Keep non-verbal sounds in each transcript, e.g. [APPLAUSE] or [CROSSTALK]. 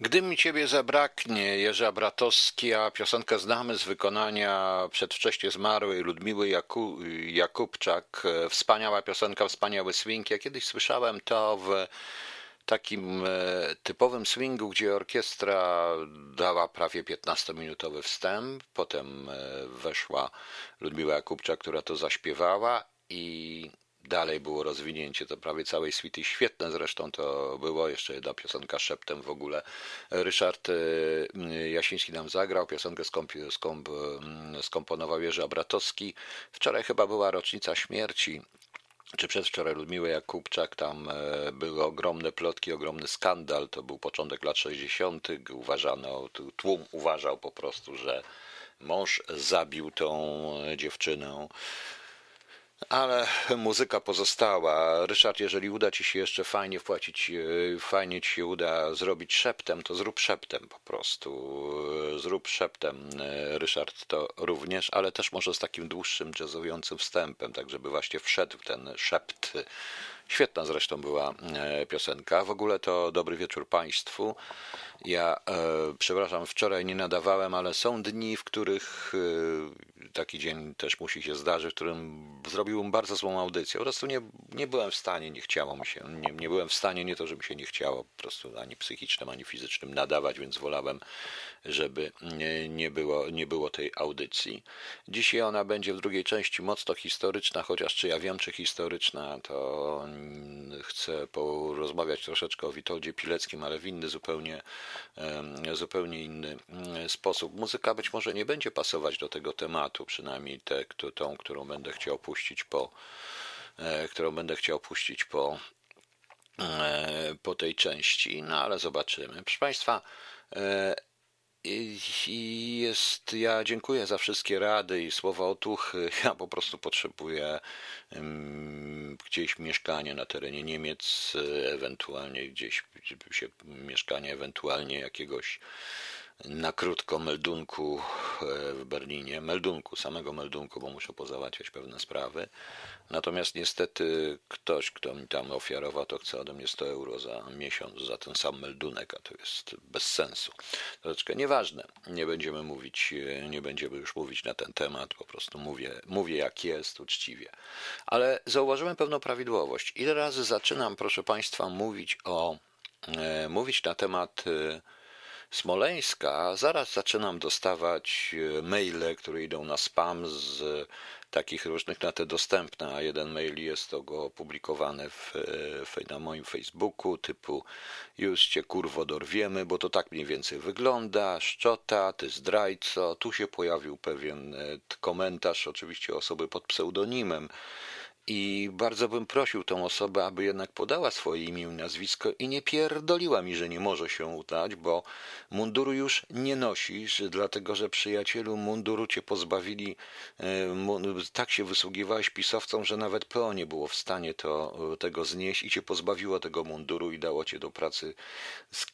Gdy mi ciebie zabraknie, Jerzy Abratowski, a piosenkę znamy z wykonania przedwcześnie zmarłej Ludmiły Jaku, Jakubczak. Wspaniała piosenka, wspaniały swing. Ja kiedyś słyszałem to w takim e, typowym swingu, gdzie orkiestra dała prawie 15-minutowy wstęp, potem e, weszła Ludmiła Jakubczak, która to zaśpiewała i Dalej było rozwinięcie to prawie całej suity. Świetne zresztą to było. Jeszcze jedna piosenka szeptem w ogóle. Ryszard y, Jasiński nam zagrał. Piosenkę skomp, skomp, y, skomponował Jerzy Abratowski. Wczoraj chyba była rocznica śmierci czy przedwczoraj Ludmiły Jakubczak, tam e, były ogromne plotki, ogromny skandal, to był początek lat 60. Uważano, tłum uważał po prostu, że mąż zabił tą dziewczynę. Ale muzyka pozostała. Ryszard, jeżeli uda ci się jeszcze fajnie wpłacić, e, fajnie ci się uda zrobić szeptem, to zrób szeptem po prostu. Zrób szeptem, e, Ryszard, to również, ale też może z takim dłuższym, jazzującym wstępem, tak żeby właśnie wszedł ten szept. Świetna zresztą była e, piosenka. W ogóle to dobry wieczór Państwu. Ja, e, przepraszam, wczoraj nie nadawałem, ale są dni, w których e, taki dzień też musi się zdarzyć, w którym zrobiłbym bardzo złą audycję. Po prostu nie, nie byłem w stanie, nie chciało mi się, nie, nie byłem w stanie, nie to, że mi się nie chciało, po prostu ani psychicznym, ani fizycznym nadawać, więc wolałem, żeby nie, nie, było, nie było tej audycji. Dzisiaj ona będzie w drugiej części mocno historyczna, chociaż czy ja wiem, czy historyczna, to chcę porozmawiać troszeczkę o Witoldzie Pileckim, ale w inny zupełnie zupełnie inny sposób. Muzyka być może nie będzie pasować do tego tematu, przynajmniej tę, tą, którą będę chciał puścić po, e, którą będę chciał puścić po, e, po tej części, no ale zobaczymy. Proszę Państwa, e, i jest, ja dziękuję za wszystkie rady i słowa otuchy. [LAUGHS] Ja po prostu potrzebuję gdzieś mieszkanie na terenie Niemiec, ewentualnie gdzieś się mieszkanie, ewentualnie jakiegoś na krótko meldunku e, w Berlinie, meldunku, samego meldunku, bo muszę pozałatwiać pewne sprawy. Natomiast niestety ktoś, kto mi tam ofiarował, to chce ode mnie 100 euro za miesiąc za ten sam meldunek, a to jest bez sensu. Troszeczkę nieważne, nie będziemy mówić, e, nie będziemy już mówić na ten temat, po prostu mówię, mówię jak jest, uczciwie. Ale zauważyłem pewną prawidłowość. Ile razy zaczynam, proszę Państwa, mówić o, e, mówić na temat Smoleńska, zaraz zaczynam dostawać e, maile, które idą na spam z takich różnych na te dostępne, a jeden mail jest to go opublikowany w, w, na moim Facebooku typu już cię kurwo dorwiemy, bo to tak mniej więcej wygląda, szczota, ty zdrajco, tu się pojawił pewien e, komentarz oczywiście osoby pod pseudonimem, i bardzo bym prosił tą osobę, aby jednak podała swoje imię i nazwisko i nie pierdoliła mi, że nie może się udać, bo munduru już nie nosisz, dlatego że przyjacielu munduru cię pozbawili, e, tak się wysługiwałeś pisowcom, że nawet PO nie było w stanie to, tego znieść i cię pozbawiło tego munduru i dało cię do pracy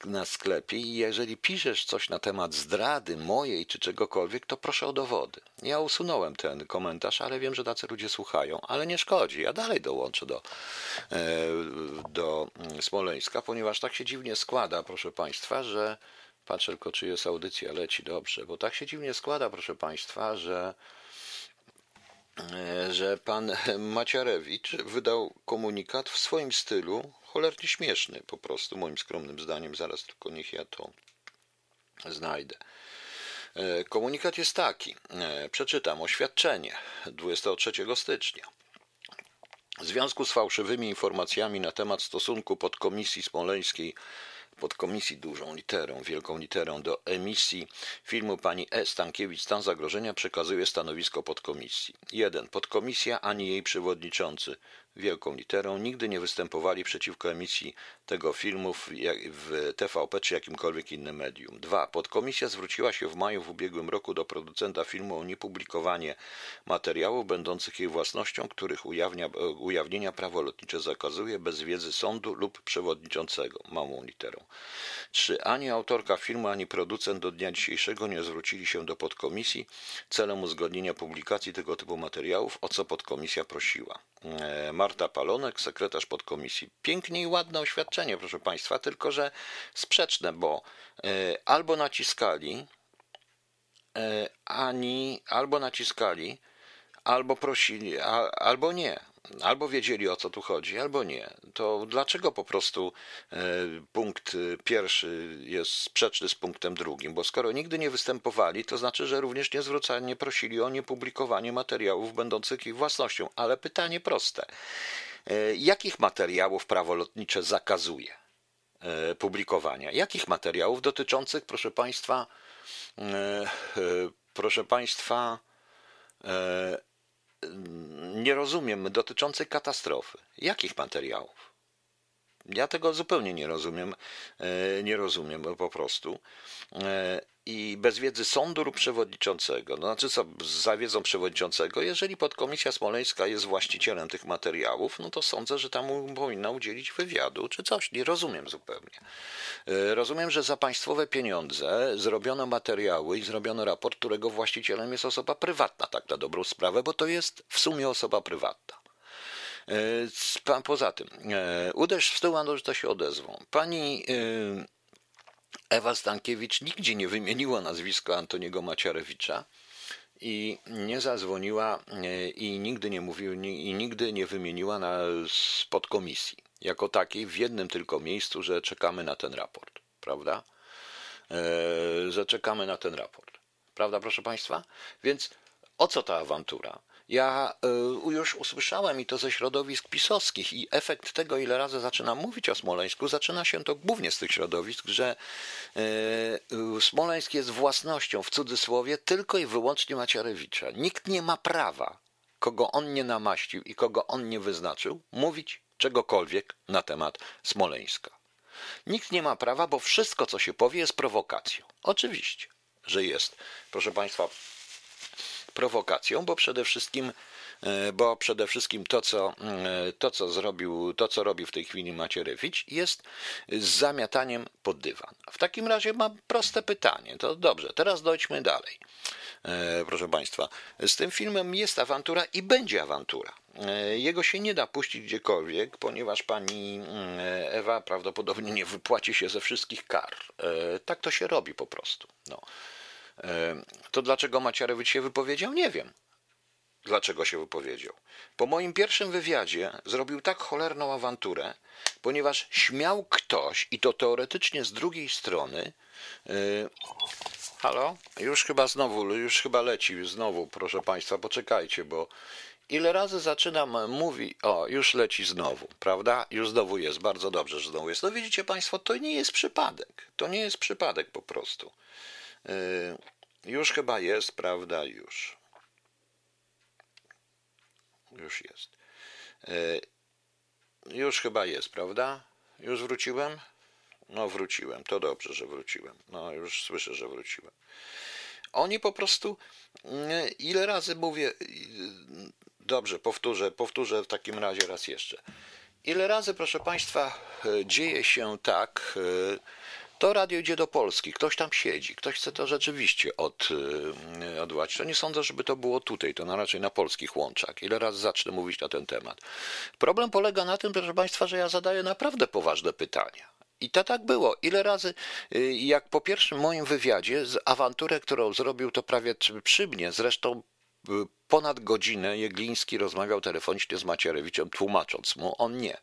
na sklepie. I jeżeli piszesz coś na temat zdrady mojej czy czegokolwiek, to proszę o dowody. Ja usunąłem ten komentarz, ale wiem, że tacy ludzie słuchają, ale nie szkoda chodzi. Ja dalej dołączę do, e, do Smoleńska, ponieważ tak się dziwnie składa, proszę Państwa, że patrzę tylko, czy jest audycja, leci dobrze, bo tak się dziwnie składa, proszę Państwa, że e, że pan [LAUGHS] Maciarewicz wydał komunikat w swoim stylu, cholernie śmieszny po prostu, moim skromnym zdaniem. Zaraz tylko niech ja to znajdę. E, komunikat jest taki. Przeczytam oświadczenie 23 stycznia. W związku z fałszywymi informacjami na temat stosunku podkomisji smoleńskiej podkomisji dużą literą, wielką literą do emisji filmu pani E. Stankiewicz Stan zagrożenia przekazuje stanowisko podkomisji. 1. Podkomisja ani jej przewodniczący wielką literą nigdy nie występowali przeciwko emisji tego filmu w TVP czy jakimkolwiek innym medium. 2. Podkomisja zwróciła się w maju w ubiegłym roku do producenta filmu o niepublikowanie materiałów będących jej własnością, których ujawnia, ujawnienia prawo lotnicze zakazuje bez wiedzy sądu lub przewodniczącego małą literą. 3. Ani autorka filmu, ani producent do dnia dzisiejszego nie zwrócili się do podkomisji celem uzgodnienia publikacji tego typu materiałów, o co podkomisja prosiła. E, Marta Palonek, sekretarz podkomisji. Pięknie i ładne oświadczenie, proszę Państwa, tylko że sprzeczne, bo e, albo naciskali, e, ani albo naciskali, albo prosili, albo nie albo wiedzieli o co tu chodzi, albo nie. To dlaczego po prostu e, punkt pierwszy jest sprzeczny z punktem drugim? Bo skoro nigdy nie występowali, to znaczy, że również nie zwrócali, nie prosili o niepublikowanie materiałów będących ich własnością. Ale pytanie proste. E, jakich materiałów prawo lotnicze zakazuje e, publikowania? Jakich materiałów dotyczących, proszę Państwa, proszę Państwa, nie rozumiem dotyczących katastrofy. Jakich materiałów? Ja tego zupełnie nie rozumiem, e, nie rozumiem po prostu. E, I bez wiedzy sądu lub przewodniczącego, no znaczy co, za wiedzą przewodniczącego, jeżeli podkomisja smoleńska jest właścicielem tych materiałów, no to sądzę, że tam powinna udzielić wywiadu czy coś. Nie rozumiem zupełnie. E, rozumiem, że za państwowe pieniądze zrobiono materiały i zrobiono raport, którego właścicielem jest osoba prywatna, tak na dobrą sprawę, bo to jest w sumie osoba prywatna. E, poza tym, e, uderz w stół, a to się odezwą. Pani e, Ewa Stankiewicz nigdzie nie wymieniła nazwiska Antoniego Maciarewicza i nie zadzwoniła i nigdy nie mówiła i nigdy nie wymieniła na podkomisji jako takiej w jednym tylko miejscu, że czekamy na ten raport, prawda? Że czekamy na ten raport. Prawda, proszę Państwa? Więc o co ta awantura? Ja y, już usłyszałem i to ze środowisk pisowskich i efekt tego, ile razy zaczynam mówić o Smoleńsku, zaczyna się to głównie z tych środowisk, że y, Smoleńsk jest własnością, w cudzysłowie, tylko i wyłącznie Macierewicza. Nikt nie ma prawa, kogo on nie namaścił i kogo on nie wyznaczył, mówić czegokolwiek na temat Smoleńska. Nikt nie ma prawa, bo wszystko, co się powie, jest prowokacją. Oczywiście, że jest. Proszę Państwa, prowokacją, bo przede wszystkim e, bo przede wszystkim to, co, e, to, co zrobił, to, co robi w tej chwili Macierewicz, jest zamiataniem pod dywan. W takim razie mam proste pytanie. To dobrze, teraz dojdźmy dalej. E, proszę Państwa, z tym filmem jest awantura i będzie awantura. Jego się nie da puścić gdziekolwiek, ponieważ pani Ewa prawdopodobnie nie wypłaci się ze wszystkich kar. Tak to się robi po prostu. No. To dlaczego Maciarewicz się wypowiedział? Nie wiem. Dlaczego się wypowiedział? Po moim pierwszym wywiadzie zrobił tak cholerną awanturę, ponieważ śmiał ktoś, i to teoretycznie z drugiej strony. Yy, halo? Już chyba znowu, już chyba leci znowu, proszę Państwa, poczekajcie, bo ile razy zaczynam mówić, o, już leci znowu, prawda? Już znowu jest, bardzo dobrze, że znowu jest. No widzicie Państwo, to nie jest przypadek. To nie jest przypadek po prostu. Y, już chyba jest, prawda? Już. Już jest. Y, już chyba jest, prawda? Już wróciłem? No, wróciłem. To dobrze, że wróciłem. No, już słyszę, że wróciłem. Oni po prostu, y, ile razy mówię, dobrze, powtórzę, powtórzę w takim razie raz jeszcze. Ile razy, proszę Państwa, dzieje się tak, to radio idzie do Polski, ktoś tam siedzi, ktoś chce to rzeczywiście od, y, odwołać. To nie sądzę, żeby to było tutaj, to na raczej na polskich łączach. Ile razy zacznę mówić na ten temat. Problem polega na tym, proszę Państwa, że ja zadaję naprawdę poważne pytania. I to tak było. Ile razy, y, jak po pierwszym moim wywiadzie, z awanturę, którą zrobił, to prawie przy mnie, zresztą y, Ponad godzinę Jegliński rozmawiał telefonicznie z Macierewiczem, tłumacząc mu, on nie.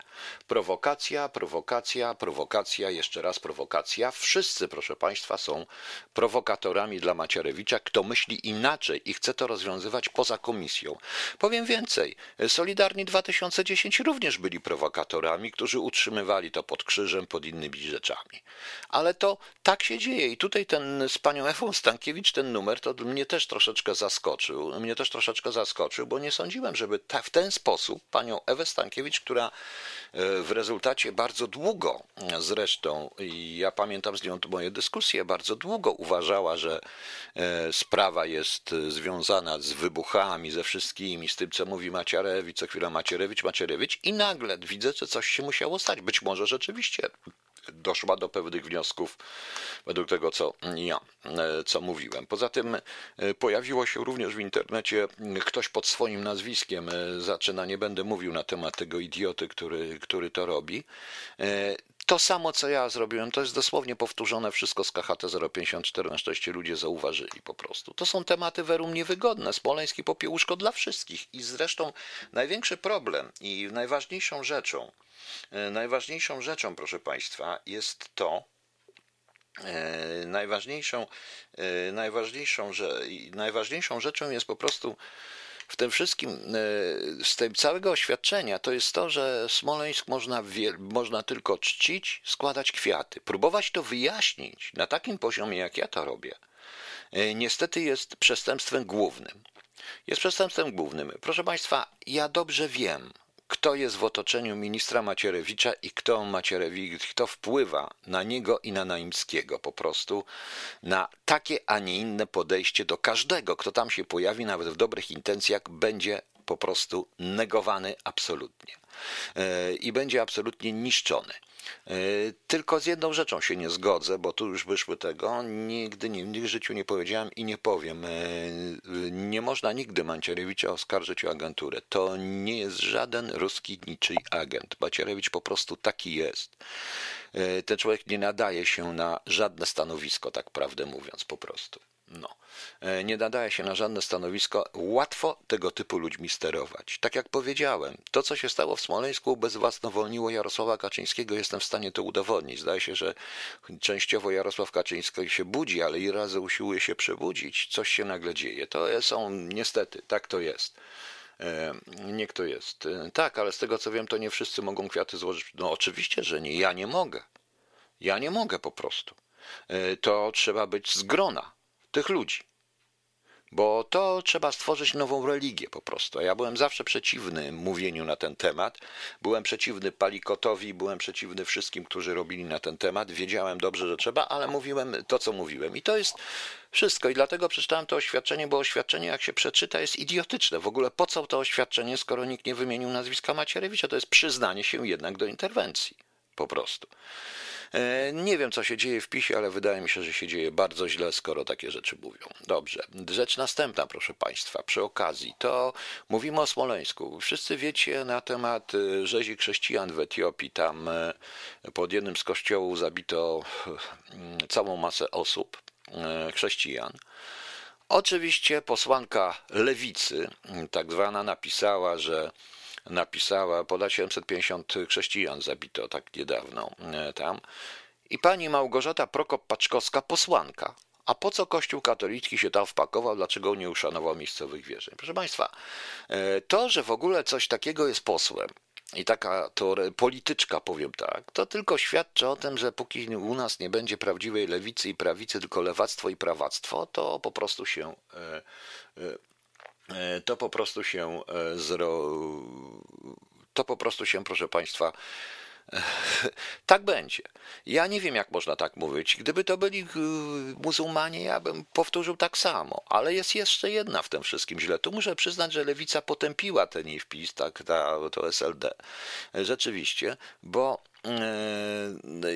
Prowokacja, prowokacja, prowokacja, jeszcze raz prowokacja. Wszyscy, proszę Państwa, są prowokatorami dla Macierewicza. Kto myśli inaczej i chce to rozwiązywać poza komisją. Powiem więcej, Solidarni 2010 również byli prowokatorami, którzy utrzymywali to pod krzyżem, pod innymi rzeczami. Ale to tak się dzieje i tutaj ten z panią Ewą Stankiewicz, ten numer, to mnie też troszeczkę zaskoczył. Mnie też troszeczkę troszeczkę zaskoczył, bo nie sądziłem, żeby ta, w ten sposób panią Ewę Stankiewicz, która e, w rezultacie bardzo długo zresztą, i ja pamiętam z nią moje dyskusje, bardzo długo uważała, że e, sprawa jest związana z wybuchami, ze wszystkimi, z tym, co mówi Macierewicz, co chwila Macierewicz, Macierewicz i nagle widzę, że coś się musiało stać. Być może rzeczywiście doszła do pewnych wniosków według tego, co ja, e, co mówiłem. Poza tym e, pojawiło się również w internecie ktoś pod swoim nazwiskiem, e, zaczyna, nie będę mówił na temat tego idioty, który, który to robi. To samo, co ja zrobiłem, to jest dosłownie powtórzone wszystko z KHT 054, na szczęście ludzie zauważyli po prostu. To są tematy werum niewygodne, smoleński popiełuszko dla wszystkich. I zresztą największy problem i najważniejszą rzeczą, najważniejszą rzeczą, proszę Państwa, jest to, E, najważniejszą, e, najważniejszą, że, najważniejszą rzeczą jest po prostu w tym wszystkim, e, z tego całego oświadczenia, to jest to, że Smoleńsk można, można tylko czcić, składać kwiaty. Próbować to wyjaśnić na takim poziomie, jak ja to robię, niestety jest przestępstwem głównym. Jest przestępstwem głównym. Proszę Państwa, ja dobrze wiem, kto jest w otoczeniu ministra Macierewicza i kto Macierewicz, kto wpływa na niego i na Naimskiego po prostu na takie, a nie inne podejście do każdego, kto tam się pojawi, nawet w dobrych intencjach, będzie po prostu negowany absolutnie e, i będzie absolutnie niszczony. E, tylko z jedną rzeczą się nie zgodzę, bo tu już wyszły tego. Nigdy, nigdy w życiu nie powiedziałem i nie powiem. E, nie można nigdy Macierewicza oskarżyć o agenturę. To nie jest żaden ruski niczyj agent. Macierewicz po prostu taki jest. E, ten człowiek nie nadaje się na żadne stanowisko, tak prawdę mówiąc, po prostu. No. E, nie nadaje się na żadne stanowisko. Łatwo tego typu ludźmi sterować. Tak jak powiedziałem, to co się stało w Smoleńsku bezwłasnowolniło Jarosława Kaczyńskiego, jestem w stanie to udowodnić. Zdaje się, że częściowo Jarosław Kaczyński się budzi, ale i razy usiłuje się przebudzić. Coś się nagle dzieje. To są niestety, tak to jest. E, niech to jest. E, tak, ale z tego co wiem, to nie wszyscy mogą kwiaty złożyć. No oczywiście, że nie. Ja nie mogę. Ja nie mogę po prostu. To trzeba być z grona tych ludzi. Bo to trzeba stworzyć nową religię po prostu. Ja byłem zawsze przeciwny mówieniu na ten temat. Byłem przeciwny Palikotowi, byłem przeciwny wszystkim, którzy robili na ten temat. Wiedziałem dobrze, że trzeba, ale mówiłem to, co mówiłem. I to jest wszystko. I dlatego przeczytałem to oświadczenie, bo oświadczenie, jak się przeczyta, jest idiotyczne. W ogóle po co to oświadczenie, skoro nikt nie wymienił nazwiska Macierewicza? To jest przyznanie się jednak do interwencji. Po prostu. E, nie wiem, co się dzieje w PiSie, ale wydaje mi się, że się dzieje bardzo źle, skoro takie rzeczy mówią. Dobrze. Rzecz następna, proszę Państwa, przy okazji, to mówimy o Smoleńsku. Wszyscy wiecie na temat e, rzezi chrześcijan w Etiopii. Tam e, pod jednym z kościołów zabito całą masę osób, chrześcijan. Oczywiście posłanka lewicy, tak zwana, napisała, że napisała, ponad 750 chrześcijan zabito tak niedawno e, tam. I pani Małgorzata Prokop-Paczkowska, posłanka. A po co Kościół katolicki się tam wpakował, dlaczego nie uszanował miejscowych wierzeń? Proszę Państwa, e, to, że w ogóle coś takiego jest posłem, i taka to polityczka, powiem tak, to tylko świadczy o tym, że póki u nas nie będzie prawdziwej lewicy i prawicy, tylko lewactwo i prawactwo, to po prostu się E, to po prostu się e, zro... to po prostu się, proszę Państwa, [LAUGHS] tak będzie. Ja nie wiem, jak można tak mówić. Gdyby to byli e, muzułmanie, ja bym powtórzył tak samo. Ale jest jeszcze jedna w tym wszystkim źle. Tu muszę przyznać, że lewica potępiła ten wpis, tak, ta, to SLD. Rzeczywiście, bo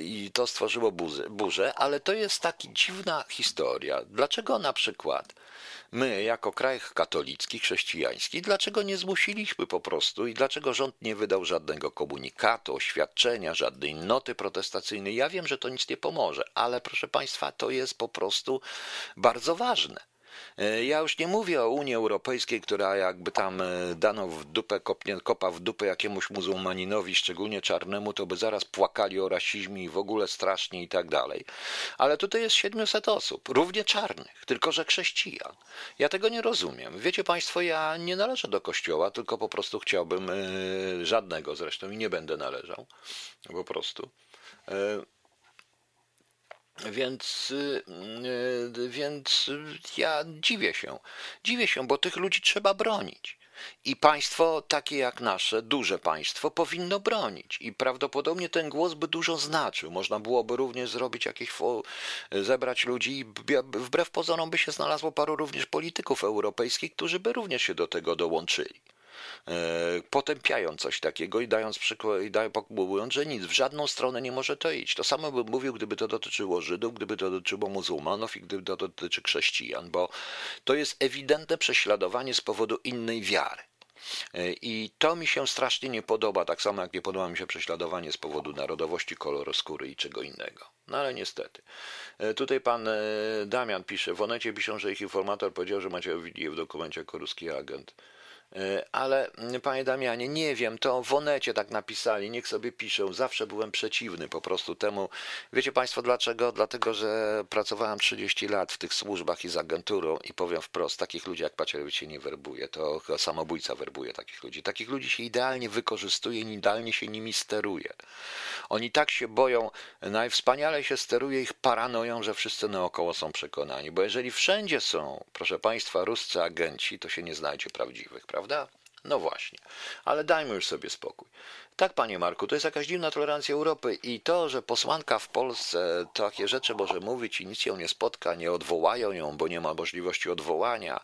i to stworzyło burzę, ale to jest taka dziwna historia. Dlaczego na przykład my, jako kraj katolicki, chrześcijański, dlaczego nie zmusiliśmy po prostu i dlaczego rząd nie wydał żadnego komunikatu, oświadczenia, żadnej noty protestacyjnej? Ja wiem, że to nic nie pomoże, ale proszę Państwa, to jest po prostu bardzo ważne. E, ja już nie mówię o Unii Europejskiej, która jakby tam e, dano w dupę, kopnie, kopa w dupę jakiemuś muzułmaninowi, szczególnie czarnemu, to by zaraz płakali o rasizmie i w ogóle strasznie i tak dalej. Ale tutaj jest 700 osób, równie czarnych, tylko że chrześcijan. Ja tego nie rozumiem. Wiecie Państwo, ja nie należę do kościoła, tylko po prostu chciałbym, e, żadnego zresztą i nie będę należał, po prostu. Więc, y, y, więc ja dziwię się. Dziwię się, bo tych ludzi trzeba bronić. I państwo takie jak nasze, duże państwo, powinno bronić. I prawdopodobnie ten głos by dużo znaczył. Można byłoby również zrobić jakieś, zebrać ludzi i wbrew pozorom by się znalazło paru również polityków europejskich, którzy by również się do tego dołączyli. Potępiają coś takiego i dając przykład, i mówiąc, że nic, w żadną stronę nie może to iść. To samo bym mówił, gdyby to dotyczyło Żydów, gdyby to dotyczyło muzułmanów i gdyby to dotyczy chrześcijan, bo to jest ewidentne prześladowanie z powodu innej wiary. I to mi się strasznie nie podoba, tak samo jak nie podoba mi się prześladowanie z powodu narodowości, koloru skóry i czego innego. No ale niestety. Tutaj pan Damian pisze, w Onecie piszą, że ich informator powiedział, że macie w dokumencie jako ruski agent. E, ale panie Damianie, nie wiem, to w Onecie tak napisali, niech sobie piszą. Zawsze byłem przeciwny po prostu temu. Wiecie państwo dlaczego? Dlatego, że pracowałem 30 lat w tych służbach i z agenturą i powiem wprost, takich ludzi jak Pacierewicz się nie werbuje, to samobójca werbuje takich ludzi. Takich ludzi się idealnie wykorzystuje idealnie się nimi steruje. Oni tak się boją, najwspaniale się steruje ich paranoją, że wszyscy naokoło są przekonani, bo jeżeli wszędzie są, proszę państwa, ruscy agenci, to się nie znajdzie prawdziwych, prawda? No właśnie, ale dajmy już sobie spokój. Tak, panie Marku, to jest jakaś dziwna tolerancja Europy i to, że posłanka w Polsce takie rzeczy może mówić i nic ją nie spotka, nie odwołają ją, bo nie ma możliwości odwołania.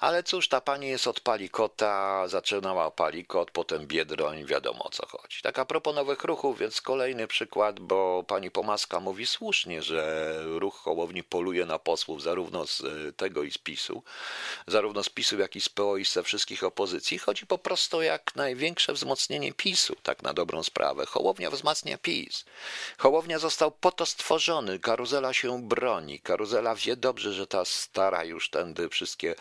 Ale cóż, ta pani jest od Palikota, zaczynała Palikot, potem Biedroń, wiadomo o co chodzi. Tak a propos nowych ruchów, więc kolejny przykład, bo pani Pomaska mówi słusznie, że ruch Hołowni poluje na posłów zarówno z tego i z PiSu, zarówno z PiSu, jak i z PO i ze wszystkich opozycji. Chodzi po prostu jak największe wzmocnienie PiSu. Tak? Tak na dobrą sprawę. Hołownia wzmacnia PiS. Hołownia został po to stworzony. Karuzela się broni. Karuzela wie dobrze, że ta stara już tędy wszystkie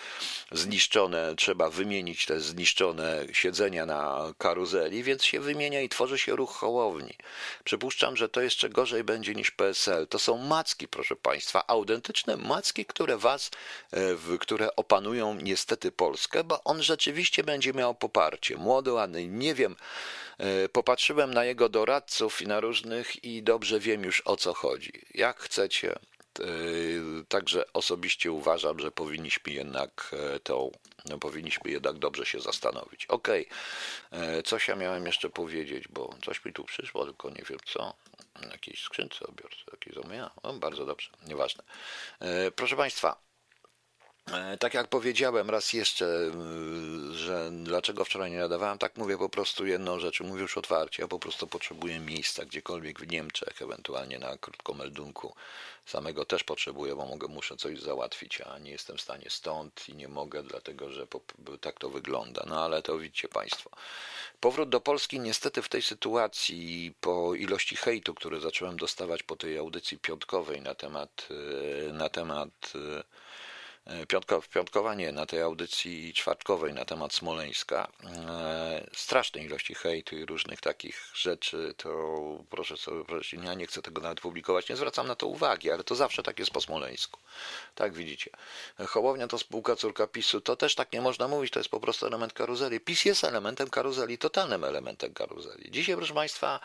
zniszczone, trzeba wymienić te zniszczone siedzenia na karuzeli, więc się wymienia i tworzy się ruch Hołowni. Przypuszczam, że to jeszcze gorzej będzie niż PSL. To są macki, proszę Państwa, autentyczne macki, które was, e, które opanują niestety Polskę, bo on rzeczywiście będzie miał poparcie. Młody, ładny, nie wiem, popatrzyłem na jego doradców i na różnych i dobrze wiem już o co chodzi. Jak chcecie, e, Także osobiście uważam, że powinniśmy jednak e, tą, no powinniśmy jednak dobrze się zastanowić. Okay. coś ja miałem jeszcze powiedzieć, bo coś mi tu przyszło, tylko nie wiem co. Jakiejś skrzynce obiorcy, jakieś zamówienia. No, bardzo dobrze, nieważne. Proszę Państwa, E, tak jak powiedziałem raz jeszcze, e, że dlaczego wczoraj nie nadawałem, tak mówię po prostu jedną rzecz, mówię już otwarcie, ja po prostu potrzebuję miejsca gdziekolwiek w Niemczech, ewentualnie na krótkomeldunku. Samego też potrzebuję, bo mogę, muszę coś załatwić, a nie jestem w stanie stąd i nie mogę, dlatego że po, tak to wygląda. No ale to widzicie Państwo. Powrót do Polski niestety w tej sytuacji, po ilości hejtu, który zacząłem dostawać po tej audycji piątkowej na temat, e, na temat E, piątko, piątkowa nie, na tej audycji czwartkowej na temat Smoleńska, e, strasznej ilości hejtu i różnych takich rzeczy, to proszę sobie wyobrazić, ja nie chcę tego nawet publikować, nie zwracam na to uwagi, ale to zawsze tak jest po Smoleńsku. Tak widzicie. Hołownia to spółka córka PiSu, to też tak nie można mówić, to jest po prostu element karuzeli. PiS jest elementem karuzeli, totalnym elementem karuzeli. Dzisiaj, proszę Państwa,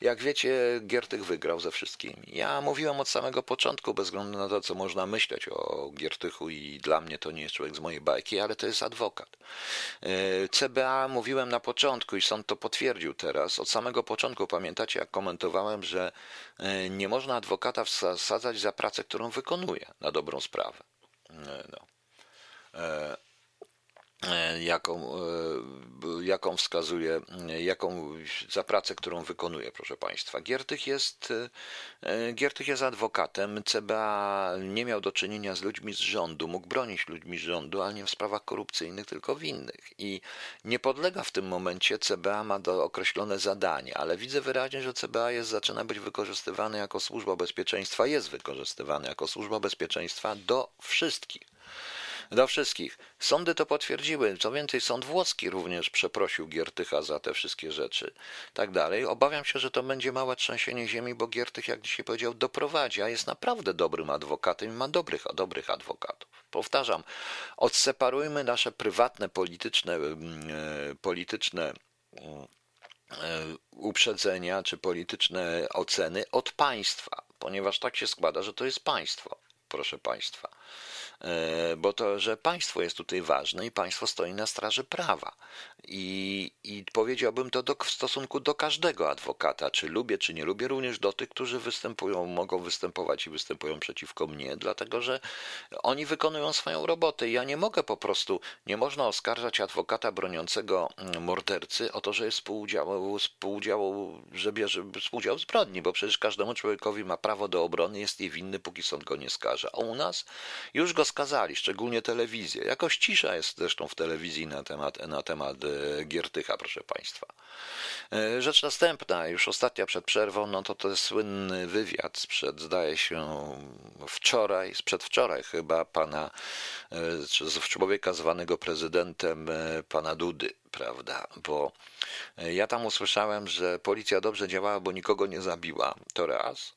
jak wiecie, Giertych wygrał ze wszystkimi. Ja mówiłem od samego początku, bez względu na to, co można myśleć o Giertychu i i dla mnie to nie jest człowiek z mojej bajki, ale to jest adwokat. E, CBA mówiłem na początku i sąd to potwierdził teraz. Od samego początku pamiętacie, jak komentowałem, że e, nie można adwokata wsadzać za pracę, którą wykonuje na dobrą sprawę. E, no. E, jaką, e, jaką wskazuje, jaką za pracę, którą wykonuje, proszę Państwa. Giertych jest, e, Giertych jest adwokatem. CBA nie miał do czynienia z ludźmi z rządu, mógł bronić ludźmi z rządu, ale nie w sprawach korupcyjnych, tylko w innych. I nie podlega w tym momencie, CBA ma do określone zadania, ale widzę wyraźnie, że CBA jest, zaczyna być wykorzystywany jako służba bezpieczeństwa, jest wykorzystywany jako służba bezpieczeństwa do wszystkich do wszystkich. Sądy to potwierdziły. Co więcej, sąd włoski również przeprosił Giertycha za te wszystkie rzeczy. Tak dalej. Obawiam się, że to będzie małe trzęsienie ziemi, bo Giertych, jak dzisiaj powiedział, doprowadzi, a jest naprawdę dobrym adwokatem i ma dobrych, dobrych adwokatów. Powtarzam, odseparujmy nasze prywatne, polityczne, e, polityczne e, uprzedzenia czy polityczne oceny od państwa, ponieważ tak się składa, że to jest państwo, proszę państwa. E, bo to, że państwo jest tutaj ważne i państwo stoi na straży prawa. I, i powiedziałbym to do, w stosunku do każdego adwokata, czy lubię, czy nie lubię, również do tych, którzy występują, mogą występować i występują przeciwko mnie, dlatego że oni wykonują swoją robotę. Ja nie mogę po prostu, nie można oskarżać adwokata broniącego mm, mordercy o to, że jest współudział, współudział że bierze współudział zbrodni, bo przecież każdemu człowiekowi ma prawo do obrony, jest niewinny, póki sąd go nie skaże. A u nas już go skazali, szczególnie telewizję. Jakoś cisza jest zresztą w telewizji na temat, na temat e, Giertycha, proszę Państwa. E, rzecz następna, już ostatnia przed przerwą, no to to jest słynny wywiad sprzed, zdaje się, wczoraj, sprzed wczoraj chyba, pana, e, człowieka zwanego prezydentem, pana Dudy, prawda, bo ja tam usłyszałem, że policja dobrze działała, bo nikogo nie zabiła, to raz,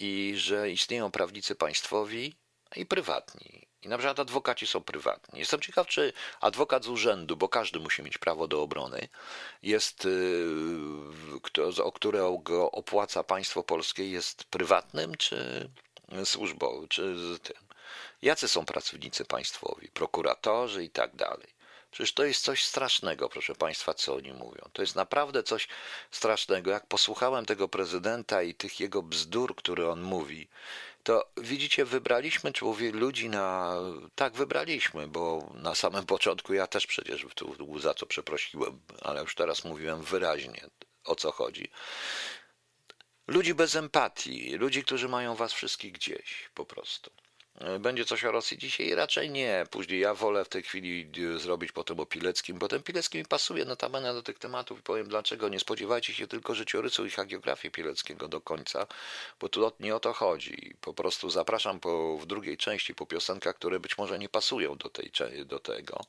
i że istnieją prawnicy państwowi, i prywatni. I na przykład adwokaci są prywatni. Jestem ciekaw, czy adwokat z urzędu, bo każdy musi mieć prawo do obrony, jest, y, o którego opłaca państwo polskie, jest prywatnym czy służbowym, czy tym. Jacy są pracownicy państwowi, prokuratorzy i tak dalej. Przecież to jest coś strasznego, proszę Państwa, co oni mówią. To jest naprawdę coś strasznego. Jak posłuchałem tego prezydenta i tych jego bzdur, które on mówi, to widzicie, wybraliśmy ludzi na. Tak, wybraliśmy, bo na samym początku ja też przecież tu za co przeprosiłem, ale już teraz mówiłem wyraźnie o co chodzi. Ludzi bez empatii, ludzi, którzy mają was wszystkich gdzieś po prostu. Będzie coś o Rosji dzisiaj? Raczej nie. Później ja wolę w tej chwili e, zrobić potem o Pileckim, bo ten Pilecki mi pasuje notabene do tych tematów i powiem dlaczego. Nie spodziewajcie się tylko życiorysu i hagiografii Pileckiego do końca, bo tu nie o to chodzi. Po prostu zapraszam po, w drugiej części po piosenkach, które być może nie pasują do, tej, do tego.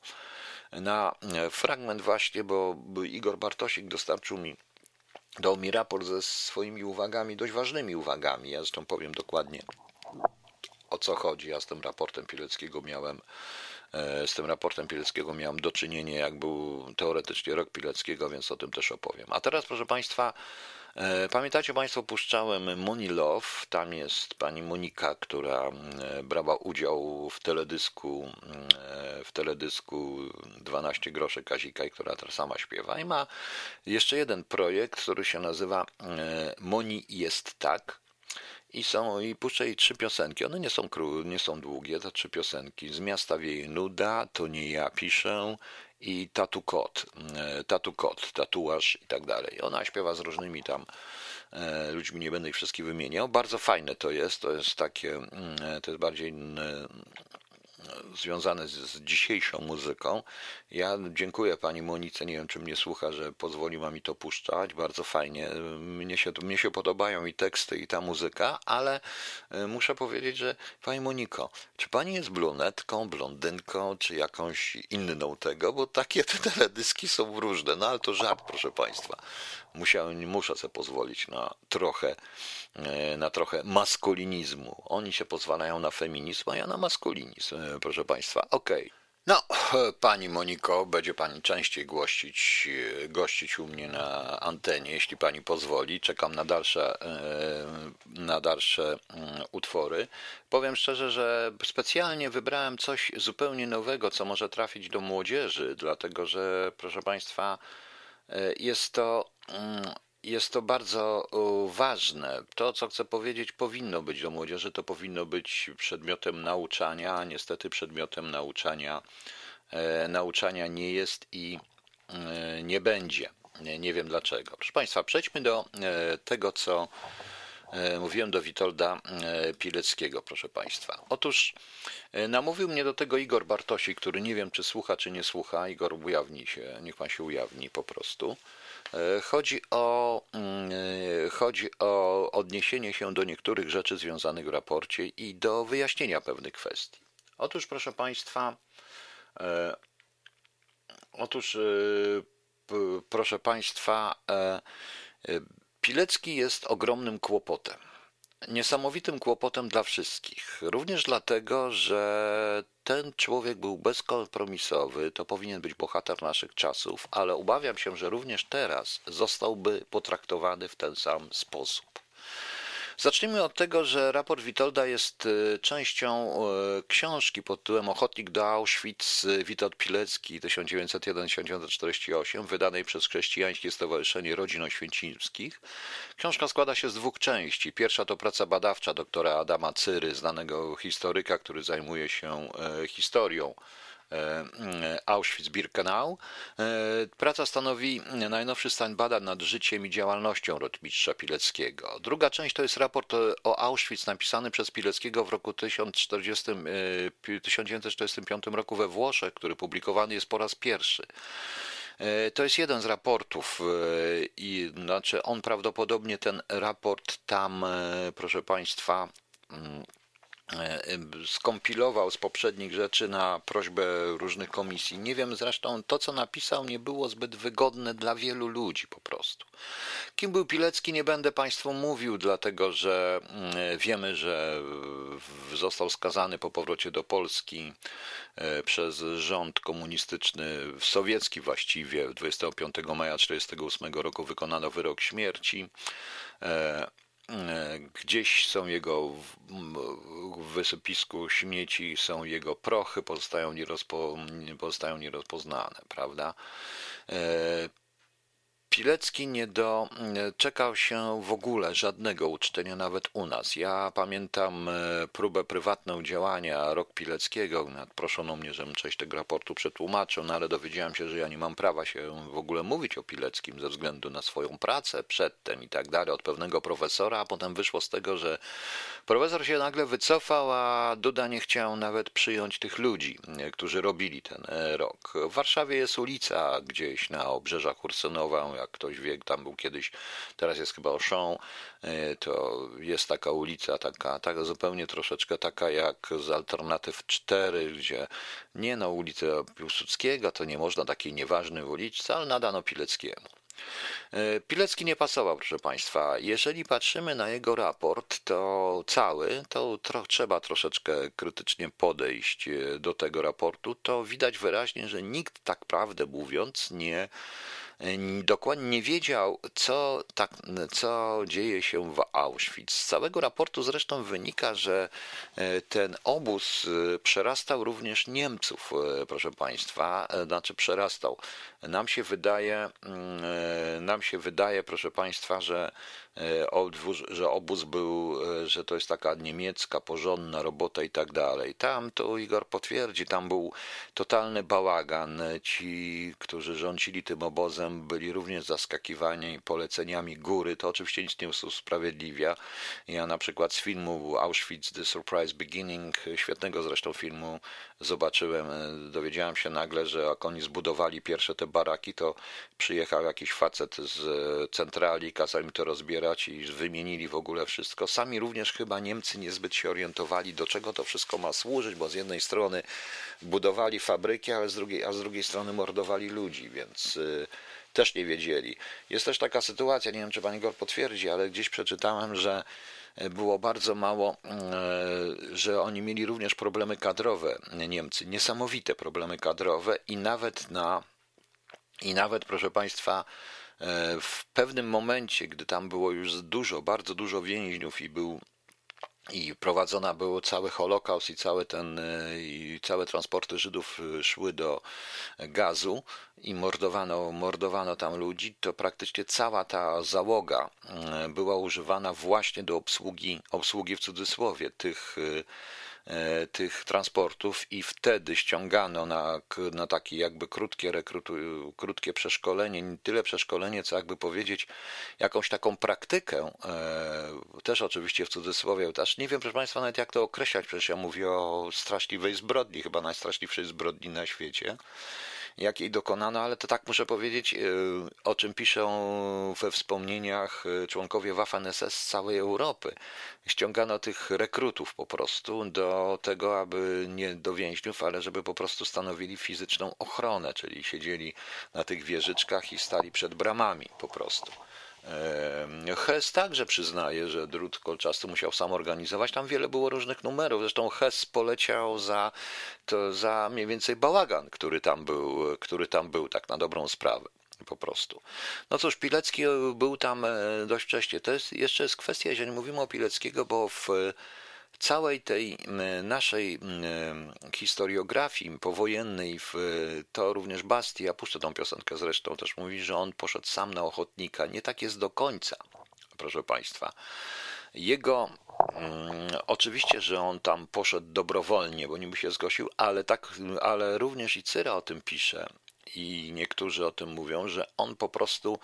Na e, fragment właśnie, bo Igor Bartosik dostarczył mi dał mi raport ze swoimi uwagami, dość ważnymi uwagami. Ja zresztą powiem dokładnie o co chodzi. Ja z tym raportem Pileckiego miałem e, z tym raportem Pileckiego miałem do czynienia, jak był teoretycznie rok Pileckiego, więc o tym też opowiem. A teraz, proszę Państwa, e, pamiętacie Państwo, puszczałem Money Love. Tam jest pani Monika, która e, brała udział w teledysku, w teledysku 12 groszy Kazika, i która teraz sama śpiewa. I ma jeszcze jeden projekt, który się nazywa Moni jest tak i są i puszczę jej trzy piosenki. One nie są, kró, nie są długie, te trzy piosenki. Z miasta wieje nuda, to nie ja piszę i tatu kot, e, tatu kot, tatuaż i tak dalej. Ona śpiewa z różnymi tam e, ludźmi, nie będę ich wszystkich wymieniał. Bardzo fajne to jest, to jest takie, mm, e, to jest bardziej związane z, z, dzisiejszą muzyką. Ja dziękuję pani Monice, nie wiem czy mnie słucha, że pozwoliła mi to puszczać, bardzo fajnie. Mnie się, mnie się podobają i teksty i ta muzyka, ale e, muszę powiedzieć, że pani Moniko, czy pani jest brunetką, blondynką, czy jakąś inną tego, bo takie te teledyski są różne, no ale to żart proszę państwa. Musiałem, muszę sobie pozwolić na trochę, e, na trochę maskulinizmu. Oni się pozwalają na feminizm, a ja na maskulinizm, e, proszę Państwa. Okej. Okay. No, pani Moniko, będzie pani częściej gościć, e, gościć u mnie na antenie, jeśli pani pozwoli. Czekam na dalsze, na dalsze mm, utwory. Powiem szczerze, że specjalnie wybrałem coś zupełnie nowego, co może trafić do młodzieży, dlatego że, proszę państwa, jest to jest to bardzo ważne. To, co chcę powiedzieć, powinno być do młodzieży, to powinno być przedmiotem nauczania, a niestety przedmiotem nauczania, e, nauczania nie jest i e, nie będzie. Nie, wiem dlaczego. Proszę Państwa, przejdźmy do e, tego, co mówiłem do Witolda Pileckiego, proszę Państwa. Otóż namówił mnie do tego Igor Bartosik, który nie wiem, czy słucha, czy nie słucha. Igor, ujawni się, niech Pan się ujawni po prostu. E, chodzi o, mm, e, chodzi o odniesienie się do niektórych rzeczy związanych w raporcie i do wyjaśnienia pewnych kwestii. Otóż, proszę Państwa, e, otóż, proszę Państwa, Pilecki jest ogromnym kłopotem niesamowitym kłopotem dla wszystkich. Również dlatego, że ten człowiek był bezkompromisowy, to powinien być bohater naszych czasów, ale obawiam się, że również teraz zostałby potraktowany w ten sam sposób. Zacznijmy od tego, że raport Witolda jest e, częścią e, książki pod tytułem Ochotnik do Auschwitz Witold Pilecki 1901-1948, wydanej przez Chrześcijańskie Stowarzyszenie Rodzin Oświęcimskich. Książka składa się z dwóch części. Pierwsza to praca badawcza doktora Adama Cyry, znanego historyka, który zajmuje się historią E, Auschwitz-Birkenau. E, praca stanowi najnowszy stan badań nad życiem i działalnością rotmistrza Pileckiego. Druga część to jest raport o Auschwitz napisany przez Pileckiego w roku 1040, 1945 e, roku we Włoszech, który publikowany jest po raz pierwszy. To jest jeden z raportów i znaczy on prawdopodobnie ten raport tam, proszę Państwa, mm, E, skompilował z poprzednich rzeczy na prośbę różnych komisji. Nie wiem zresztą, to co napisał nie było zbyt wygodne dla wielu ludzi po prostu. Kim był Pilecki nie będę Państwu mówił, dlatego że mm, wiemy, że został skazany po powrocie do Polski e, przez rząd komunistyczny, sowiecki właściwie, 25 maja 1948 roku wykonano wyrok śmierci. E, E, gdzieś są jego w wysypisku śmieci, są jego prochy, pozostają, nierozpo, pozostają nierozpoznane, prawda? Pilecki nie doczekał się w ogóle żadnego uczczenia nawet u nas. Ja pamiętam e, próbę prywatną działania Rok Pileckiego. Proszono mnie, żebym część tego raportu przetłumaczył, no ale dowiedziałem się, że ja nie mam prawa się w ogóle mówić o Pileckim ze względu na swoją pracę przedtem i tak dalej od pewnego profesora, a potem wyszło z tego, że profesor się nagle wycofał, a Duda nie chciał nawet przyjąć tych ludzi, którzy robili ten e, rok. W Warszawie jest ulica gdzieś na obrzeżach Ursynowa, jak ktoś wie, tam był kiedyś, teraz jest chyba Auchan, e, to jest taka ulica, taka, taka zupełnie troszeczkę taka jak z Alternatyw 4, gdzie nie na ulicę Piłsudskiego, to nie można takiej nieważnej ulicy, ale nadano Pileckiemu. E, Pilecki nie pasował, proszę Państwa. Jeżeli patrzymy na jego raport, to cały, to tro, trzeba troszeczkę krytycznie podejść e, do tego raportu, to widać wyraźnie, że nikt tak prawdę mówiąc nie dokładnie nie wiedział, co, tak, co dzieje się w Auschwitz. Z całego raportu zresztą wynika, że e, ten obóz e, przerastał również Niemców, e, proszę Państwa, znaczy przerastał. Nam się wydaje, nam się wydaje, proszę Państwa, że E, że obóz był, e, że to jest taka niemiecka, porządna robota i tak dalej. Tam to Igor potwierdzi, tam był totalny bałagan. Ci, którzy rządzili tym obozem, byli również zaskakiwani poleceniami góry. To oczywiście nic nie usprawiedliwia. Ja na przykład z filmu Auschwitz The Surprise Beginning, świetnego zresztą filmu, zobaczyłem, e, dowiedziałem się nagle, że jak oni zbudowali pierwsze te baraki, to przyjechał jakiś facet z centrali, kazał im to rozbierać i wymienili w ogóle wszystko. Sami również chyba Niemcy niezbyt się orientowali, do czego to wszystko ma służyć, bo z jednej strony budowali fabryki, ale z drugiej, a z drugiej strony mordowali ludzi, więc y, też nie wiedzieli. Jest też taka sytuacja, nie wiem czy pan Igor potwierdzi, ale gdzieś przeczytałem, że było bardzo mało, e, że oni mieli również problemy kadrowe, Niemcy, niesamowite problemy kadrowe i nawet na, i nawet proszę Państwa, e, w pewnym momencie, gdy tam było już dużo, bardzo dużo więźniów i był i prowadzona był cały Holokaust i całe ten e, i całe transporty Żydów e, szły do gazu i mordowano, mordowano tam ludzi, to praktycznie cała ta załoga e, była używana właśnie do obsługi, obsługi w cudzysłowie tych E, tych transportów i wtedy ściągano na, na takie jakby krótkie, rekrutu, krótkie przeszkolenie, nie tyle przeszkolenie, co jakby powiedzieć jakąś taką praktykę, e, też oczywiście w cudzysłowie, też nie wiem proszę Państwa nawet jak to określać, przecież ja mówię o straszliwej zbrodni, chyba najstraszliwszej zbrodni na świecie, jakiej dokonano, ale to tak muszę powiedzieć, e, o czym piszą we wspomnieniach e, członkowie Waffen-SS z całej Europy. Ściągano tych rekrutów po prostu do tego, aby nie do więźniów, ale żeby po prostu stanowili fizyczną ochronę, czyli siedzieli na tych wieżyczkach i stali przed bramami po prostu. Hess także przyznaje, że drut kolczasty musiał sam organizować. Tam wiele było różnych numerów. Zresztą Hess poleciał za, to za mniej więcej bałagan, który tam był, który tam był tak na dobrą sprawę. po prostu. No cóż, Pilecki był tam dość wcześnie. To jest jeszcze jest kwestia, jeżeli mówimy o Pileckiego, bo w całej tej naszej historiografii powojennej, w, to również Basti, ja puszczę tą piosenkę zresztą, też mówi, że on poszedł sam na ochotnika. Nie tak jest do końca, proszę Państwa. Jego, oczywiście, że on tam poszedł dobrowolnie, bo niby się zgłosił, ale, tak, ale również i Cyra o tym pisze i niektórzy o tym mówią, że on po prostu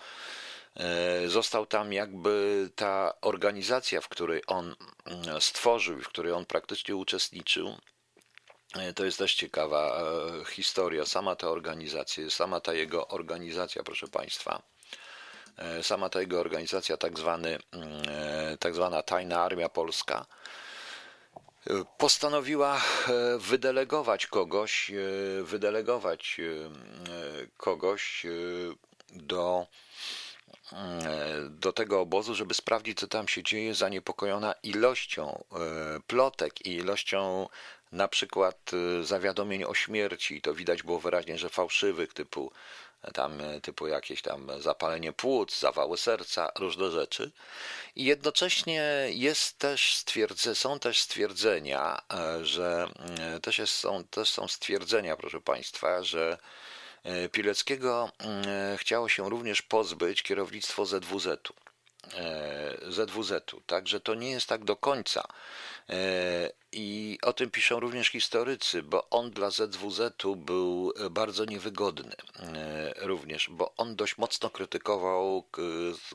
został tam jakby ta organizacja, w której on mm, stworzył, w której on praktycznie uczestniczył. E, to jest dość ciekawa e, historia. Sama ta organizacja, sama ta jego organizacja, proszę Państwa, sama ta jego organizacja, tak, zwany, mm, tak zwana Tajna Armia Polska, postanowiła wydelegować kogoś, wydelegować kogoś do do tego obozu, żeby sprawdzić, co tam się dzieje, zaniepokojona ilością e, plotek i ilością na przykład e, zawiadomień o śmierci. To widać było wyraźnie, że fałszywych, typu tam e, typu jakieś tam zapalenie płuc, zawały serca, różne rzeczy. I jednocześnie jest też stwierdze, są też stwierdzenia, że też, jest, są, też są stwierdzenia, proszę Państwa, że E, Pileckiego e, chciało się również pozbyć kierownictwo ZWZ-u. E, ZWZ-u, także to nie jest tak do końca. I o tym piszą również historycy, bo on dla ZWZ-u był bardzo niewygodny również, bo on dość mocno krytykował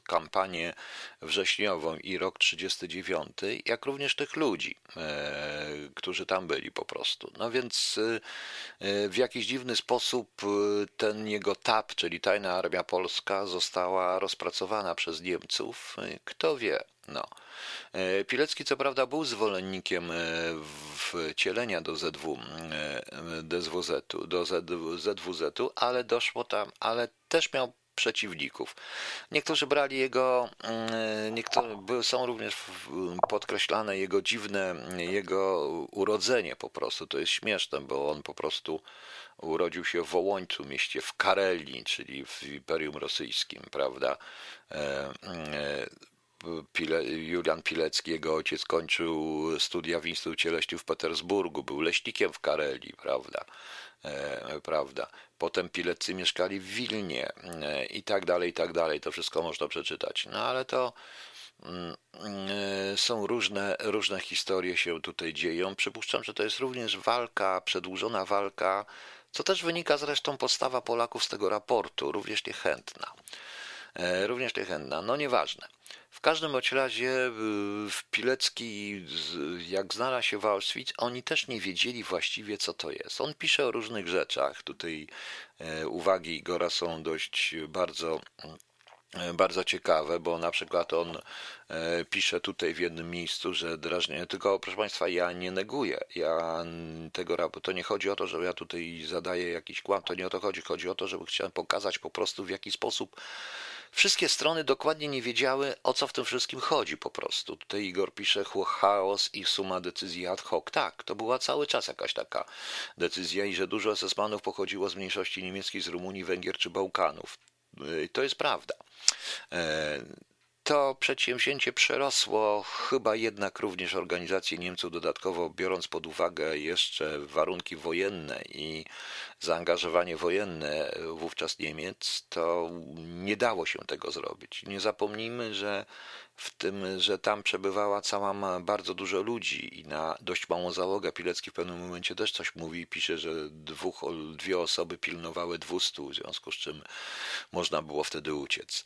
kampanię wrześniową i rok 39, jak również tych ludzi, którzy tam byli po prostu. No więc w jakiś dziwny sposób ten jego TAP, czyli Tajna Armia Polska, została rozpracowana przez Niemców. Kto wie, no. E, Pilecki co prawda był zwolennikiem e, wcielenia do ZW, e, DZWZ-u, do ZWZ-u, ale doszło tam, ale też miał przeciwników. Niektórzy brali jego, niektórzy, są również podkreślane jego dziwne, jego urodzenie po prostu. To jest śmieszne, bo on po prostu urodził się w Wołońcu, mieście w Karelii, czyli w Imperium Rosyjskim, prawda? Pile, Julian Pilecki, jego ojciec kończył studia w Instytucie Leśni w Petersburgu, był leśnikiem w Karelii, prawda? E, prawda. Potem Pileccy mieszkali w Wilnie e, i tak dalej, i tak dalej. To wszystko można przeczytać. No ale to mm, e, są różne, różne historie się tutaj dzieją. Przypuszczam, że to jest również walka, przedłużona walka, co też wynika zresztą postawa Polaków z tego raportu, również niechętna. E, również niechętna. No nieważne. W każdym bądź razie y, w Pilecki, jak znalazł się w Auschwitz, oni też nie wiedzieli właściwie, co to jest. On pisze o różnych rzeczach. Tutaj e, uwagi Igora są dość bardzo e, bardzo ciekawe, bo na przykład on pisze tutaj w jednym miejscu, że drażnienie, tylko proszę Państwa, ja nie neguję, ja tego raportu, to nie chodzi o to, że ja tutaj zadaję jakiś kłam, to nie o to chodzi, chodzi o to, żeby chciałem pokazać po prostu w jaki sposób Wszystkie strony dokładnie nie wiedziały, o co w tym wszystkim chodzi po prostu. Tutaj Igor pisze chaos i suma decyzji ad hoc. Tak, to była cały czas jakaś taka decyzja i że dużo SS-manów pochodziło z mniejszości niemieckiej, z Rumunii, Węgier czy Bałkanów. Y, to jest prawda. To przedsięwzięcie przerosło chyba jednak również organizację Niemców, dodatkowo biorąc pod uwagę jeszcze warunki wojenne i zaangażowanie wojenne wówczas Niemiec, to nie dało się tego zrobić. Nie zapomnijmy, że w tym, że tam przebywała cała bardzo dużo ludzi i na dość małą załogę. Pilecki w pewnym momencie też coś mówi i pisze, że dwóch, dwie osoby pilnowały dwustu, w związku z czym można było wtedy uciec.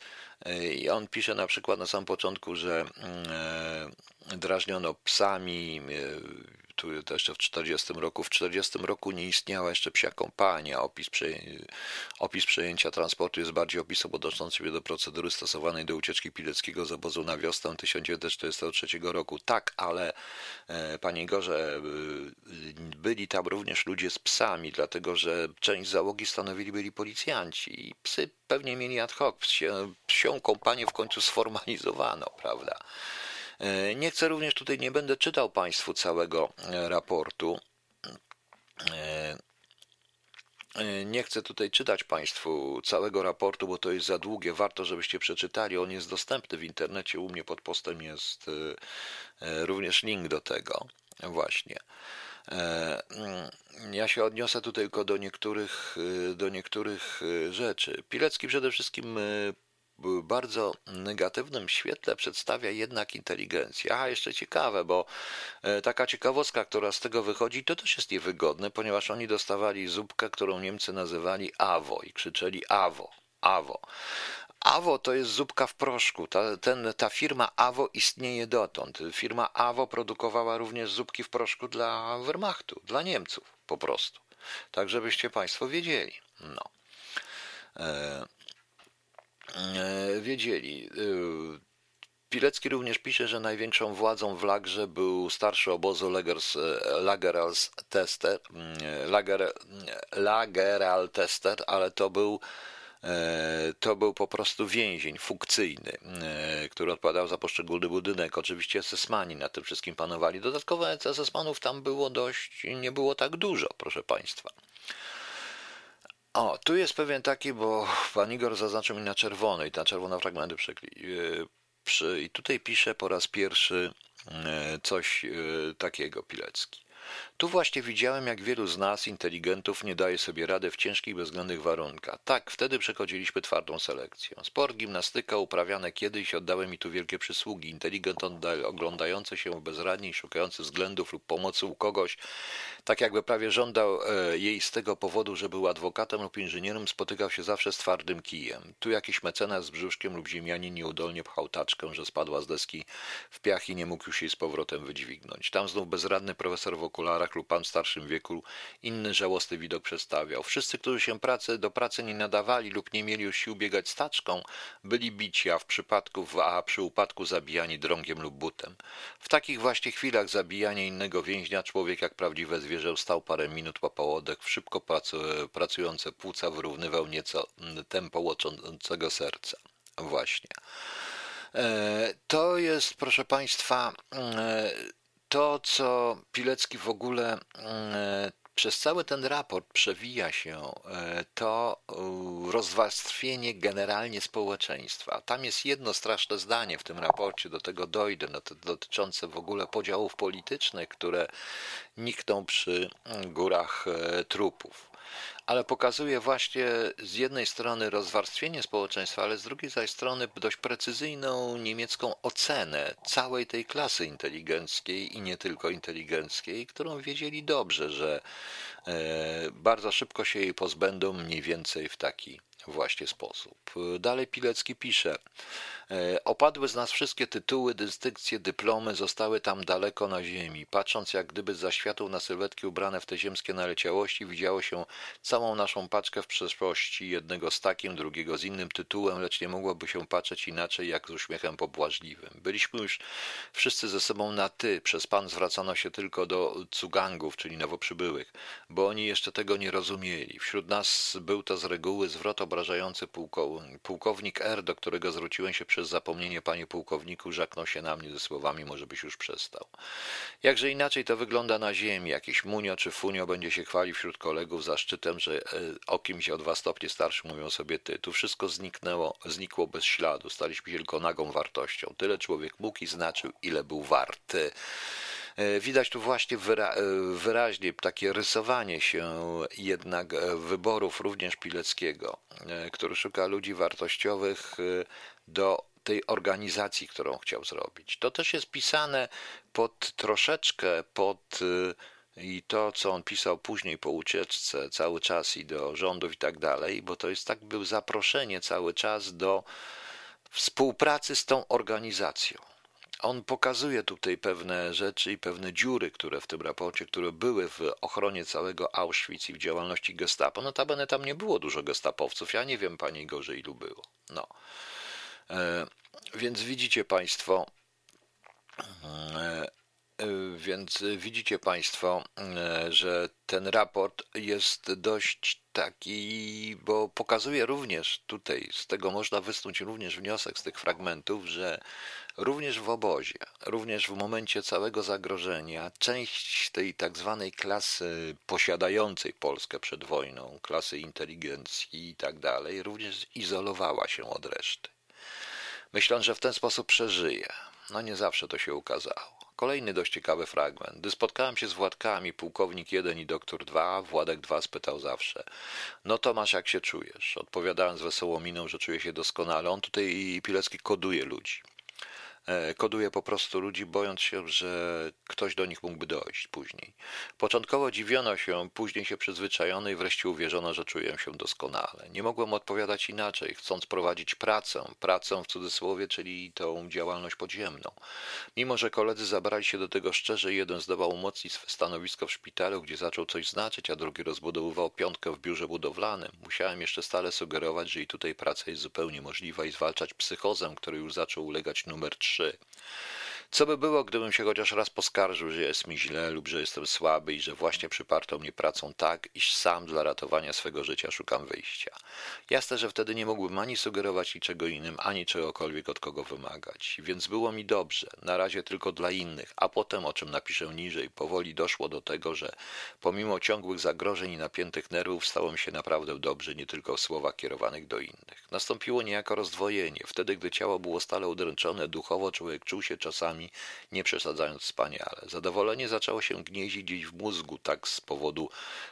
I on pisze na przykład na samym początku, że mm, e, drażniono psami, e, tu to jeszcze w 40 roku. W 40 roku nie istniała jeszcze psia kompania. Opis, opis przejęcia transportu jest bardziej opisem odnoszącym się do procedury stosowanej do ucieczki Pileckiego z obozu na wiosnę 1943 roku. Tak, ale e, panie Gorze, e, byli tam również ludzie z psami, dlatego że część załogi stanowili byli policjanci i psy pewnie mieli ad hoc. Psią kompanię w końcu sformalizowano, prawda? E, nie chcę również tutaj, nie będę czytał Państwu całego e, raportu. E, nie chcę tutaj czytać Państwu całego raportu, bo to jest za długie. Warto, żebyście przeczytali. On jest dostępny w internecie. U mnie pod postem jest również link do tego. Właśnie. Mm, ja się odniosę tutaj tylko do niektórych, do niektórych rzeczy. Pilecki przede wszystkim bardzo negatywnym świetle przedstawia jednak inteligencję. A jeszcze ciekawe, bo e, taka ciekawostka, która z tego wychodzi, to też jest niewygodne, ponieważ oni dostawali zupkę, którą Niemcy nazywali AWO i krzyczeli AWO, AWO. AWO to jest zupka w proszku. Ta, ten, ta firma AWO istnieje dotąd. Firma AWO produkowała również zupki w proszku dla Wehrmachtu, dla Niemców po prostu. Tak, żebyście Państwo wiedzieli. No. E, wiedzieli. E, Pilecki również pisze, że największą władzą w Lagrze był starszy obozu Lagers, e, Lagerals Tester, Lager, Lageral Tester, ale to był to był po prostu więzień funkcyjny, który odpowiadał za poszczególny budynek. Oczywiście SS-mani na tym wszystkim panowali. Dodatkowo SS-manów tam było dość, nie było tak dużo, proszę Państwa. O, tu jest pewien taki, bo pan Igor zaznaczył mi na czerwono i na czerwono fragmenty przekli. E, przy, I tutaj pisze po raz pierwszy e, coś e, takiego Pilecki. Tu właśnie widziałem, jak wielu z nas, inteligentów, nie daje sobie rady w ciężkich, bezwzględnych warunkach. Tak, wtedy przechodziliśmy twardą selekcję. Sport, gimnastyka uprawiane kiedyś oddały mi tu wielkie przysługi. Inteligent oglądający się bezradnie i szukający względów lub pomocy u kogoś, tak jakby prawie żądał e, jej z tego powodu, że był adwokatem lub inżynierem, spotykał się zawsze z twardym kijem. Tu jakiś mecenas z brzuszkiem lub ziemianin nieudolnie pchał taczkę, że spadła z deski w piach i nie mógł już jej z powrotem wydźwignąć. Tam znów bezradny profesor w okularach lub pan w starszym wieku inny żałosny widok przedstawiał. Wszyscy, którzy się pracy, do pracy nie nadawali lub nie mieli sił biegać staczką, byli bici, a w przypadku, a przy upadku zabijani drągiem lub butem. W takich właśnie chwilach zabijania innego więźnia człowiek jak prawdziwe zwierzę stał parę minut po oddech, w szybko pracujące płuca wyrównywał nieco tempo łoczącego serca. Właśnie. E, to jest, proszę Państwa, e, to, co Pilecki w ogóle e, przez cały ten raport przewija się, e, to e, rozwarstwienie generalnie społeczeństwa. Tam jest jedno straszne zdanie w tym raporcie, do tego dojdę, no dotyczące w ogóle podziałów politycznych, które nikną przy górach trupów ale pokazuje właśnie z jednej strony rozwarstwienie społeczeństwa, ale z drugiej zaś strony dość precyzyjną niemiecką ocenę całej tej klasy inteligenckiej i nie tylko inteligenckiej, którą wiedzieli dobrze, że e, bardzo szybko się jej pozbędą mniej więcej w taki właśnie sposób. Dalej Pilecki pisze: E, opadły z nas wszystkie tytuły, dystynkcje, dyplomy, zostały tam daleko na ziemi. Patrząc jak gdyby za światów na sylwetki ubrane w te ziemskie naleciałości, widziało się całą naszą paczkę w przeszłości, jednego z takim, drugiego z innym tytułem, lecz nie mogłoby się patrzeć inaczej jak z uśmiechem pobłażliwym. Byliśmy już wszyscy ze sobą na ty, przez pan zwracano się tylko do cugangów, czyli nowoprzybyłych, bo oni jeszcze tego nie rozumieli. Wśród nas był to z reguły zwrot obrażający pułkownik R, do którego zwróciłem się przez zapomnienie, panie pułkowniku, żaknął się na mnie ze słowami, może byś już przestał. Jakże inaczej to wygląda na ziemi. Jakiś munio czy funio będzie się chwalił wśród kolegów zaszczytem, że e, o kimś o dwa stopnie starszy mówią sobie ty. Tu wszystko zniknęło, znikło bez śladu. Staliśmy się tylko nagą wartością. Tyle człowiek mógł i znaczył, ile był warty. E, widać tu właśnie wyra e, wyraźnie takie rysowanie się jednak wyborów również Pileckiego, który szuka ludzi wartościowych do tej organizacji, którą chciał zrobić. To też jest pisane pod troszeczkę pod i to, co on pisał później po ucieczce cały czas i do rządów i tak dalej, bo to jest tak był zaproszenie cały czas do współpracy z tą organizacją. On pokazuje tutaj pewne rzeczy i pewne dziury, które w tym raporcie, które były w ochronie całego Auschwitz i w działalności gestapo. Notabene tam nie było dużo gestapowców. Ja nie wiem, panie gorzej ilu było. No. E, więc widzicie Państwo, e, więc widzicie Państwo, e, że ten raport jest dość taki, bo pokazuje również tutaj, z tego można wysnuć również wniosek z tych fragmentów, że również w obozie, również w momencie całego zagrożenia, część tej tak zwanej klasy posiadającej Polskę przed wojną, klasy inteligencji i tak dalej, również izolowała się od reszty. Myśląc, że w ten sposób przeżyje. No nie zawsze to się ukazało. Kolejny dość ciekawy fragment. Gdy spotkałem się z Władkami, pułkownik 1 i doktor 2, Władek 2 spytał zawsze. No Tomasz, jak się czujesz? Odpowiadałem z wesołą miną, że czuję się doskonale. On tutaj Pilecki koduje ludzi. E, koduje po prostu ludzi, bojąc się, że ktoś do nich mógłby dojść później. Początkowo dziwiono się, później się przyzwyczajono i wreszcie uwierzono, że czuję się doskonale. Nie mogłem odpowiadać inaczej, chcąc prowadzić pracę, pracę w cudzysłowie, czyli tą działalność podziemną. Mimo, że koledzy zabrali się do tego szczerze, jeden zdołał umocnić swe stanowisko w szpitalu, gdzie zaczął coś znaczyć, a drugi rozbudowywał piątkę w biurze budowlanym. Musiałem jeszcze stale sugerować, że i tutaj praca jest zupełnie możliwa i zwalczać psychozę, której już zaczął ulegać numer 3 trzy. Co by było, gdybym się chociaż raz poskarżył, że jest mi źle lub że jestem słaby i że właśnie przyparto mnie pracą tak, iż sam dla ratowania swego życia szukam wyjścia. Jasne, że wtedy nie mógłbym ani sugerować niczego innym, ani czegokolwiek od kogo wymagać. Więc było mi dobrze, na razie tylko dla innych, a potem, o czym napiszę niżej, powoli doszło do tego, że pomimo ciągłych zagrożeń i napiętych nerwów stało mi się naprawdę dobrze, nie tylko w słowach kierowanych do innych. Nastąpiło niejako rozdwojenie. Wtedy, gdy ciało było stale udręczone, duchowo człowiek czuł się czasami nie przesadzając wspaniale. Zadowolenie zaczęło się gnieździć gdzieś w mózgu, tak z powodu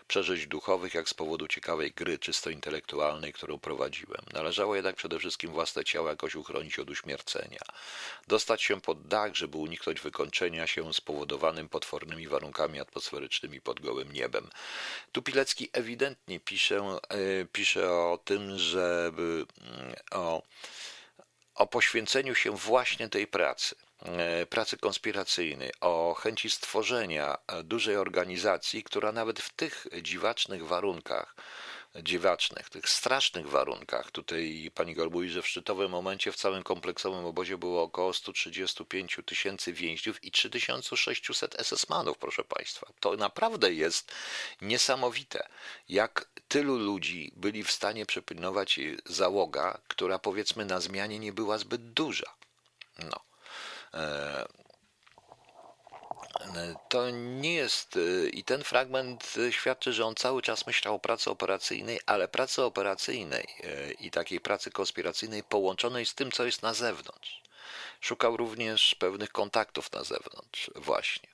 przeżyć duchowych, jak z powodu ciekawej gry czysto intelektualnej, którą prowadziłem. Należało jednak przede wszystkim własne ciało jakoś uchronić od uśmiercenia. Dostać się pod dach, żeby uniknąć wykończenia się spowodowanym potwornymi warunkami atmosferycznymi pod gołym niebem. Tu Pilecki ewidentnie pisze, e, pisze o tym, żeby mm, o, o poświęceniu się właśnie tej pracy. E, pracy konspiracyjnej, o chęci stworzenia dużej organizacji, która nawet w tych dziwacznych warunkach, dziwacznych, tych strasznych warunkach, tutaj pani Gor mówi, że w szczytowym momencie w całym kompleksowym obozie było około 135 tysięcy więźniów i 3600 SS-manów, proszę państwa. To naprawdę jest niesamowite, jak tylu ludzi byli w stanie przepilnować załoga, która powiedzmy na zmianie nie była zbyt duża. No. E, to nie jest, e, i ten fragment świadczy, że on cały czas myślał o pracy operacyjnej, ale pracy operacyjnej e, i takiej pracy konspiracyjnej połączonej z tym, co jest na zewnątrz. Szukał również pewnych kontaktów na zewnątrz, właśnie.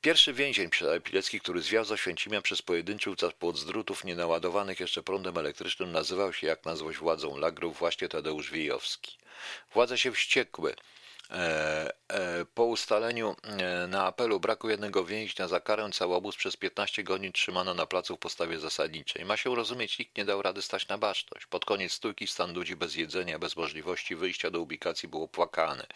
Pierwszy więzień Pilecki, który zwiał z Oświęcimia przez pojedynczy płot z drutów nienaładowanych jeszcze prądem elektrycznym, nazywał się jak na złość władzą lagrów właśnie Tadeusz Wijowski. Władze się wściekły. E, e, po ustaleniu e, na apelu braku jednego więźnia za karę cały obóz przez 15 godzin trzymano na placu w postawie zasadniczej. Ma się rozumieć, nikt nie dał rady stać na baczność. Pod koniec stójki stan ludzi bez jedzenia, bez możliwości wyjścia do ubikacji był opłakany.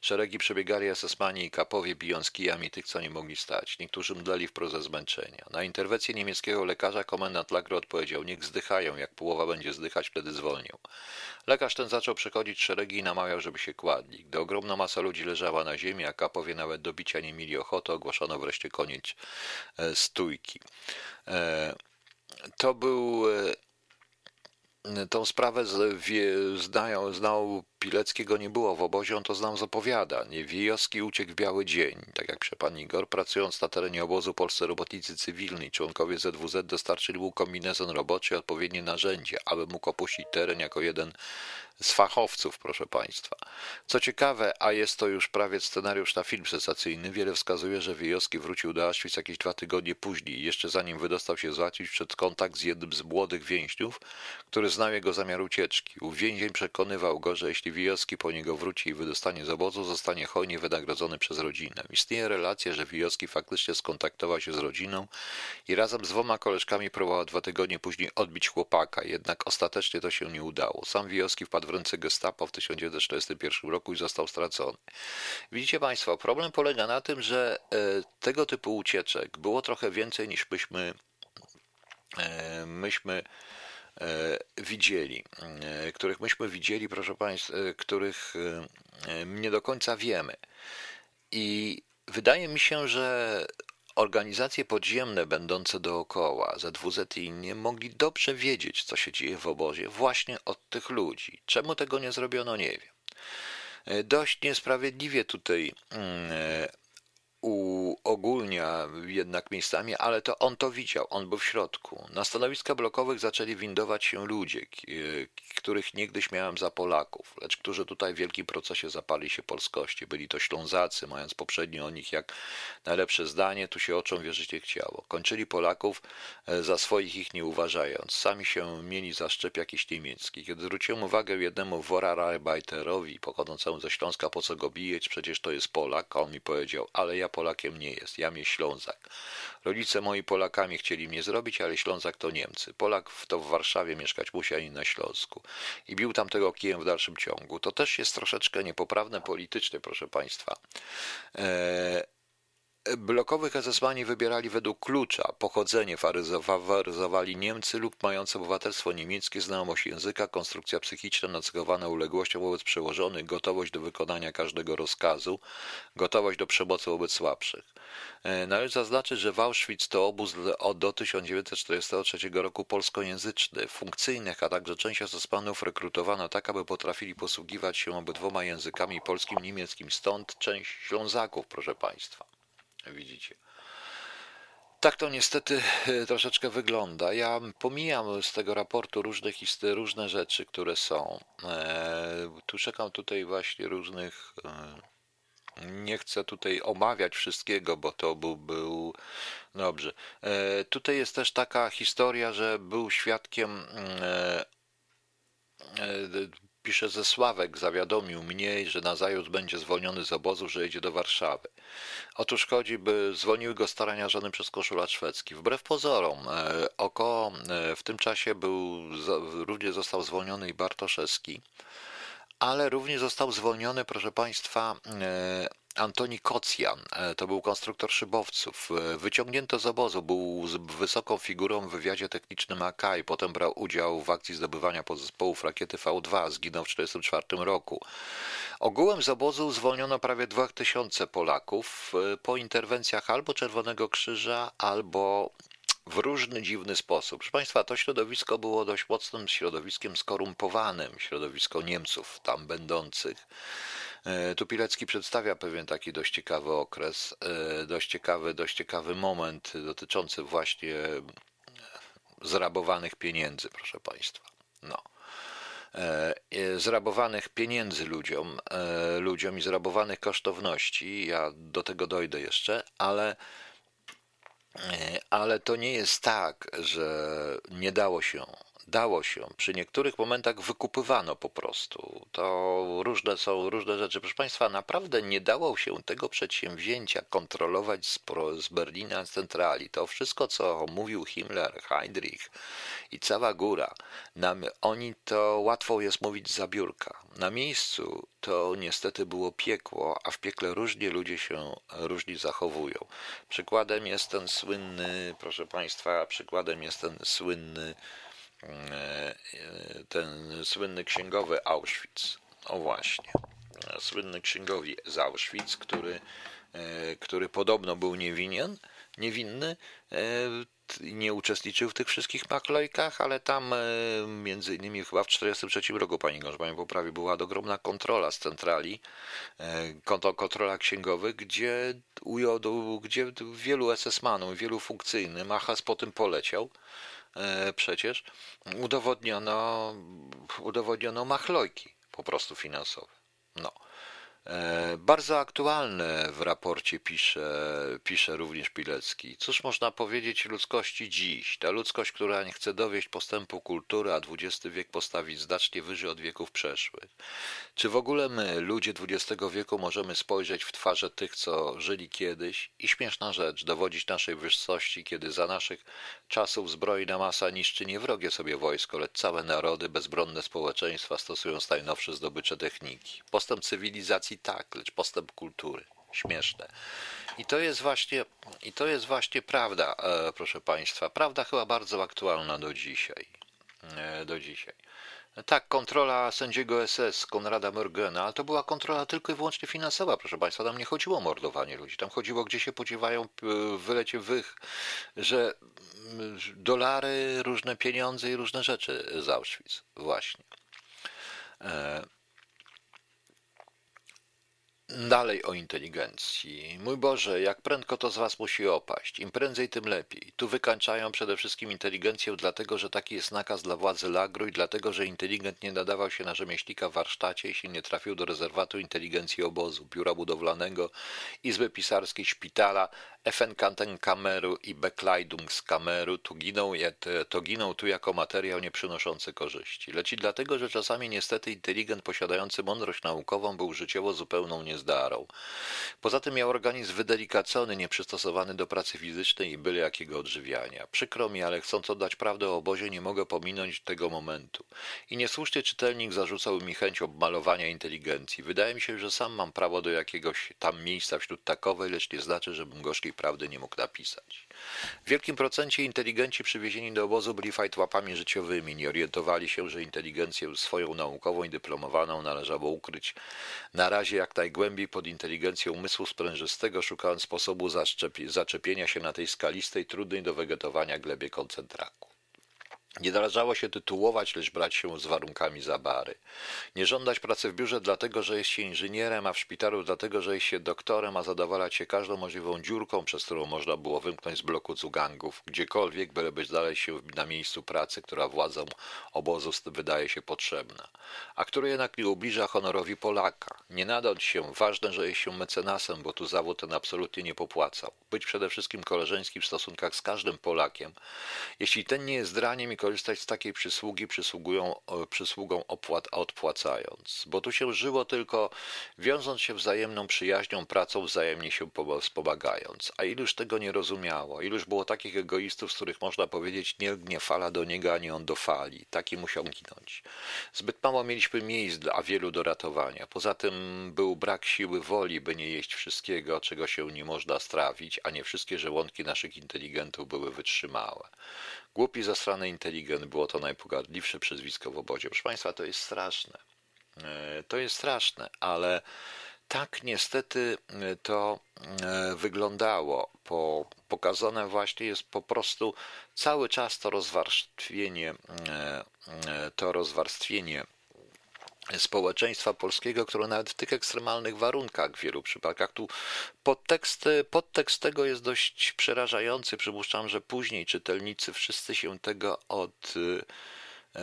Szeregi przebiegali esesmani i kapowie, bijąc kijami tych, co nie mogli stać. Niektórzy mdleli wprost ze zmęczenia. Na interwencję niemieckiego lekarza komendant Lagro odpowiedział, niech zdychają, jak połowa będzie zdychać, wtedy zwolnił. Lekarz ten zaczął przechodzić szeregi i namawiał, żeby się kładli. Gdy masa ludzi leżała na ziemi, a kapowie nawet do bicia nie mieli ochoty, ogłoszono wreszcie koniec e, stójki. E, to był e, tą sprawę znają, znał Pileckiego nie było w obozie, on to znam z opowiadań. Wijowski uciekł w biały dzień. Tak jak przy pan Igor, pracując na terenie obozu polscy robotnicy cywilni, członkowie ZWZ dostarczyli mu kombinezon roboczy odpowiednie narzędzia, aby mógł opuścić teren jako jeden z fachowców, proszę Państwa. Co ciekawe, a jest to już prawie scenariusz na film sensacyjny, wiele wskazuje, że Wyjowski wrócił do Auschwitz jakieś dwa tygodnie później, jeszcze zanim wydostał się z Auschwitz przed kontakt z jednym z młodych więźniów, który znał jego zamiar ucieczki. Ów więzień przekonywał go, że jeśli Wijowski po niego wróci i wydostanie z obozu, zostanie hojnie wynagrodzony przez rodzinę. Istnieje relacja, że Wijowski faktycznie skontaktował się z rodziną i razem z dwoma koleżkami próbował dwa tygodnie później odbić chłopaka, jednak ostatecznie to się nie udało. Sam Wijowski wpadł w ręce gestapo w 1941 roku i został stracony. Widzicie Państwo, problem polega na tym, że e, tego typu ucieczek było trochę więcej niż myśmy, e, myśmy e, widzieli, których myśmy widzieli, proszę Państwa, których nie do końca wiemy. I wydaje mi się, że organizacje podziemne będące dookoła, ZWZ i inni, mogli dobrze wiedzieć, co się dzieje w obozie właśnie od tych ludzi. Czemu tego nie zrobiono, nie wiem. E, dość niesprawiedliwie tutaj mm, uogólnia jednak miejscami, ale to on to widział, on był w środku. Na stanowiska blokowych zaczęli windować się ludzie, których niegdyś miałem za Polaków, lecz którzy tutaj w wielkim procesie zapali się polskości. Byli to Ślązacy, mając poprzednio o nich jak najlepsze zdanie, tu się oczom wierzycie chciało. Kończyli Polaków e, za swoich ich nie uważając. Sami się mieli za szczep jakiś niemiecki. Kiedy zwróciłem uwagę jednemu Worarbeiterowi pochodzącemu ze Śląska, po co go bijeć, przecież to jest Polak, a on mi powiedział, ale ja Polakiem nie jest, ja mnie Ślązak. Rodzice moi Polakami chcieli mnie zrobić, ale Ślązak to Niemcy. Polak to w Warszawie mieszkać musi, ani na Śląsku. I bił tam tego kijem w dalszym ciągu. To też jest troszeczkę niepoprawne politycznie, proszę Państwa. Eee, blokowych esesmani wybierali według klucza pochodzenie, faryzowali Niemcy lub mające obywatelstwo niemieckie, znajomość języka, konstrukcja psychiczna nacechowana uległością wobec przełożonych, gotowość do wykonania każdego rozkazu, gotowość do przemocy wobec słabszych. E, należy zaznaczyć, że w Auschwitz to obóz do 1943 roku polskojęzyczny, funkcyjnych, a także część esesmanów rekrutowano tak, aby potrafili posługiwać się obydwoma językami polskim i niemieckim, stąd część Ślązaków, proszę Państwa. Widzicie. Tak to niestety e, troszeczkę wygląda. Ja pomijam z tego raportu różne, różne rzeczy, które są. E, tu czekam tutaj właśnie różnych. E, nie chcę tutaj omawiać wszystkiego, bo to był, był dobrze. Tutaj jest też taka historia, że był świadkiem pisze ze Sławek, zawiadomił mnie, że nazajutrz będzie zwolniony z obozu, że jedzie do Warszawy. Otóż chodzi, by zwolniły go starania żony przez koszulat szwedzki. Wbrew pozorom, e, oko e, w tym czasie był, również został zwolniony i Bartoszewski, ale również został zwolniony, proszę Państwa, e, Antoni Kocjan, e, to był konstruktor szybowców. E, wyciągnięto z obozu, był wysoką figurą w wywiadzie technicznym AK i potem brał udział w akcji zdobywania podzespołów rakiety V2, zginął w 1944 roku. Ogółem z obozu zwolniono prawie 2000 Polaków e, po interwencjach albo Czerwonego Krzyża, albo w różny dziwny sposób. Proszę Państwa, to środowisko było dość mocnym środowiskiem skorumpowanym, środowisko Niemców tam będących. E, tu Pilecki przedstawia pewien taki dość ciekawy okres, e, dość ciekawy, dość ciekawy moment dotyczący właśnie zrabowanych pieniędzy, proszę Państwa. No. E, zrabowanych pieniędzy ludziom, ludziom i zrabowanych kosztowności. Ja do tego dojdę jeszcze, ale ale to nie jest tak, że nie dało się dało się. Przy niektórych momentach wykupywano po prostu. To różne są różne rzeczy. Proszę Państwa, naprawdę nie dało się tego przedsięwzięcia kontrolować z, z Berlina centrali. To wszystko, co mówił Himmler, Heydrich i cała góra, nam, oni to łatwo jest mówić za biurka. Na miejscu to niestety było piekło, a w piekle różnie ludzie się różni zachowują. Przykładem jest ten słynny, proszę Państwa, przykładem jest ten słynny ten słynny księgowy Auschwitz. O właśnie, słynny księgowi z Auschwitz, który, e, który podobno był niewinien, niewinny, e, nie uczestniczył w tych wszystkich maklojkach, ale tam między innymi chyba w 1943 roku, pani mi poprawi, była ogromna kontrola z centrali, kontrola księgowych, gdzie, gdzie wielu SS-manów, wielu funkcyjnych, Machas po tym poleciał, E, przecież udowodniono, udowodniono machlojki po prostu finansowe. No. E, bardzo aktualne w raporcie pisze, pisze również Pilecki. Cóż można powiedzieć ludzkości dziś? Ta ludzkość, która nie chce dowieść postępu kultury, a XX wiek postawić znacznie wyżej od wieków przeszłych. Czy w ogóle my, ludzie XX wieku, możemy spojrzeć w twarze tych, co żyli kiedyś? I śmieszna rzecz, dowodzić naszej wyższości, kiedy za naszych czasów zbrojna masa niszczy nie wrogie sobie wojsko, lecz całe narody, bezbronne społeczeństwa stosują najnowsze zdobycze techniki. Postęp cywilizacji tak, lecz postęp kultury. Śmieszne. I to jest właśnie, i to jest właśnie prawda, e, proszę Państwa. Prawda chyba bardzo aktualna do dzisiaj. E, do dzisiaj. Tak, kontrola sędziego SS Konrada Morgana, ale to była kontrola tylko i wyłącznie finansowa, proszę Państwa. Tam nie chodziło o mordowanie ludzi, tam chodziło, gdzie się podziewają w wylecie wych, że dolary, różne pieniądze i różne rzeczy z Auschwitz. Właśnie. E, Dalej o inteligencji. Mój Boże, jak prędko to z Was musi opaść. Im prędzej, tym lepiej. Tu wykańczają przede wszystkim inteligencję, dlatego że taki jest nakaz dla władzy Lagru i dlatego, że inteligent nie nadawał się na rzemieślnika w warsztacie, jeśli nie trafił do rezerwatu inteligencji obozu, biura budowlanego, izby pisarskiej, szpitala, Effenkantenkameru i Bekleidungskameru tu giną, to giną tu jako materiał nie przynoszący korzyści. Leci dlatego, że czasami niestety inteligent posiadający mądrość naukową był życiowo zupełną niezdarą. Poza tym miał organizm wydelikacony, nieprzystosowany do pracy fizycznej i byle jakiego odżywiania. Przykro mi, ale chcąc oddać prawdę o obozie, nie mogę pominąć tego momentu. I niesłusznie czytelnik zarzucał mi chęć obmalowania inteligencji. Wydaje mi się, że sam mam prawo do jakiegoś tam miejsca wśród takowej, lecz nie znaczy, żebym gorzkiej prawdy nie mógł napisać. W wielkim procencie inteligenci przywiezieni do obozu byli fajtłapami życiowymi, nie orientowali się, że inteligencję swoją naukową i dyplomowaną należało ukryć na razie jak najgłębiej pod inteligencją umysłu sprężystego, szukając sposobu zaczepienia się na tej skalistej, trudnej do wegetowania glebie koncentraku. Nie należało się tytułować, lecz brać się z warunkami za bary. Nie żądać pracy w biurze dlatego, że jest się inżynierem, a w szpitalu dlatego, że jest się doktorem, a zadowalać się każdą możliwą dziurką, przez którą można było wymknąć z bloku cugangów, gdziekolwiek, byleby znaleźć się na miejscu pracy, która władzom obozu wydaje się potrzebna, a które jednak nie ubliża honorowi Polaka. Nie nadać się, ważne, że jest się mecenasem, bo tu zawód ten absolutnie nie popłacał. Być przede wszystkim koleżeńskim w stosunkach z każdym Polakiem. Jeśli ten nie jest draniem i korzystać z takiej przysługi przysługują, przysługą opłat, odpłacając. Bo tu się żyło tylko wiążąc się wzajemną przyjaźnią, pracą, wzajemnie się wspomagając. A iluż tego nie rozumiało, iluż było takich egoistów, z których można powiedzieć nie fala do niego, ani on do fali. Taki musiał ginąć. Zbyt mało mieliśmy miejsc, a wielu do ratowania. Poza tym był brak siły woli, by nie jeść wszystkiego, czego się nie można strawić, a nie wszystkie żołądki naszych inteligentów były wytrzymałe. Głupi, zasrany inteligent było to najpogardliwsze przezwisko w obozie. Proszę Państwa, to jest straszne. E, to jest straszne, ale tak niestety e, to e, wyglądało. Po, pokazane właśnie jest po prostu cały czas to rozwarstwienie, to rozwarstwienie społeczeństwa polskiego, które nawet w tych ekstremalnych warunkach w wielu przypadkach, tu podtekst, podtekst tego jest dość przerażający. Przypuszczam, że później czytelnicy wszyscy się tego od e,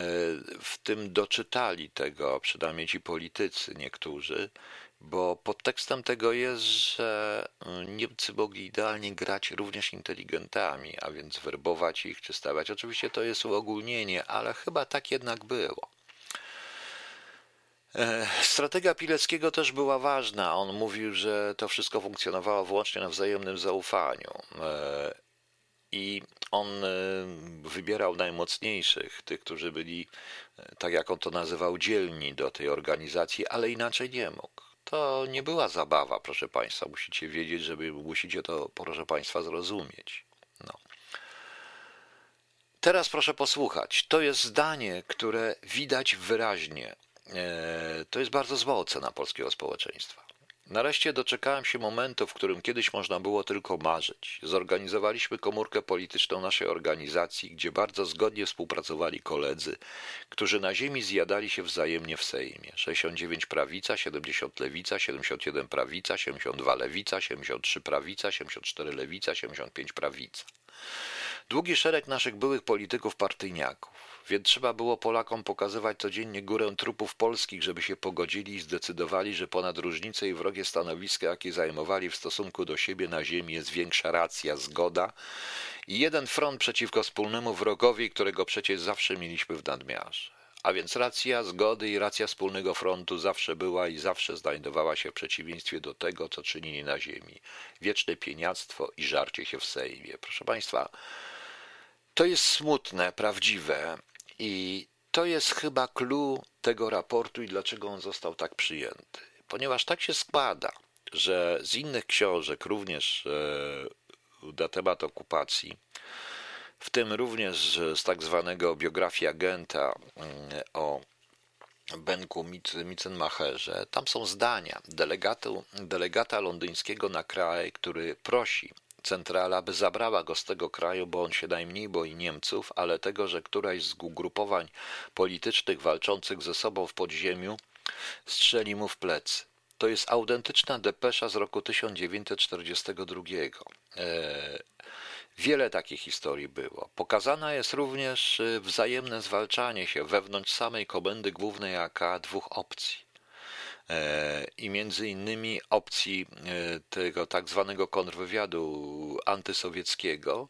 w tym doczytali tego, przynajmniej ci politycy niektórzy, bo podtekstem tego jest, że Niemcy mogli idealnie grać również inteligentami, a więc werbować ich czy stawiać. Oczywiście to jest uogólnienie, ale chyba tak jednak było. E, strategia Pileckiego też była ważna. On mówił, że to wszystko funkcjonowało wyłącznie na wzajemnym zaufaniu. E, I on e, wybierał najmocniejszych, tych, którzy byli, tak jak on to nazywał, dzielni do tej organizacji, ale inaczej nie mógł. To nie była zabawa, proszę Państwa. Musicie wiedzieć, żeby musicie to, proszę Państwa, zrozumieć. No. Teraz proszę posłuchać. To jest zdanie, które widać wyraźnie to jest bardzo zła ocena polskiego społeczeństwa. Nareszcie doczekałem się momentu, w którym kiedyś można było tylko marzyć. Zorganizowaliśmy komórkę polityczną naszej organizacji, gdzie bardzo zgodnie współpracowali koledzy, którzy na ziemi zjadali się wzajemnie w Sejmie. 69 prawica, 70 lewica, 71 prawica, 72 lewica, 73 prawica, 74 lewica, 75 prawica. Długi szereg naszych byłych polityków partyjniaków więc trzeba było Polakom pokazywać codziennie górę trupów polskich, żeby się pogodzili i zdecydowali, że ponad różnice i wrogie stanowiska, jakie zajmowali w stosunku do siebie na ziemi, jest większa racja, zgoda i jeden front przeciwko wspólnemu wrogowi, którego przecież zawsze mieliśmy w nadmiarze. A więc racja zgody i racja wspólnego frontu zawsze była i zawsze znajdowała się w przeciwieństwie do tego, co czynili na ziemi. Wieczne pieniactwo i żarcie się w Sejmie. Proszę Państwa, to jest smutne, prawdziwe, i to jest chyba clue tego raportu i dlaczego on został tak przyjęty. Ponieważ tak się składa, że z innych książek, również e, na temat okupacji, w tym również z tak zwanego biografii agenta mm, o Benku Mitzenmacherze, tam są zdania delegatu, delegata londyńskiego na kraj, który prosi centrala, by zabrała go z tego kraju, bo on się najmniej boi Niemców, ale tego, że któraś z ugrupowań politycznych walczących ze sobą w podziemiu strzeli mu w plecy. To jest autentyczna depesza z roku 1942. E, wiele takich historii było. Pokazana jest również e, wzajemne zwalczanie się wewnątrz samej komendy głównej AK dwóch opcji. E, I między innymi opcji tego tak zwanego kontrwywiadu antysowieckiego,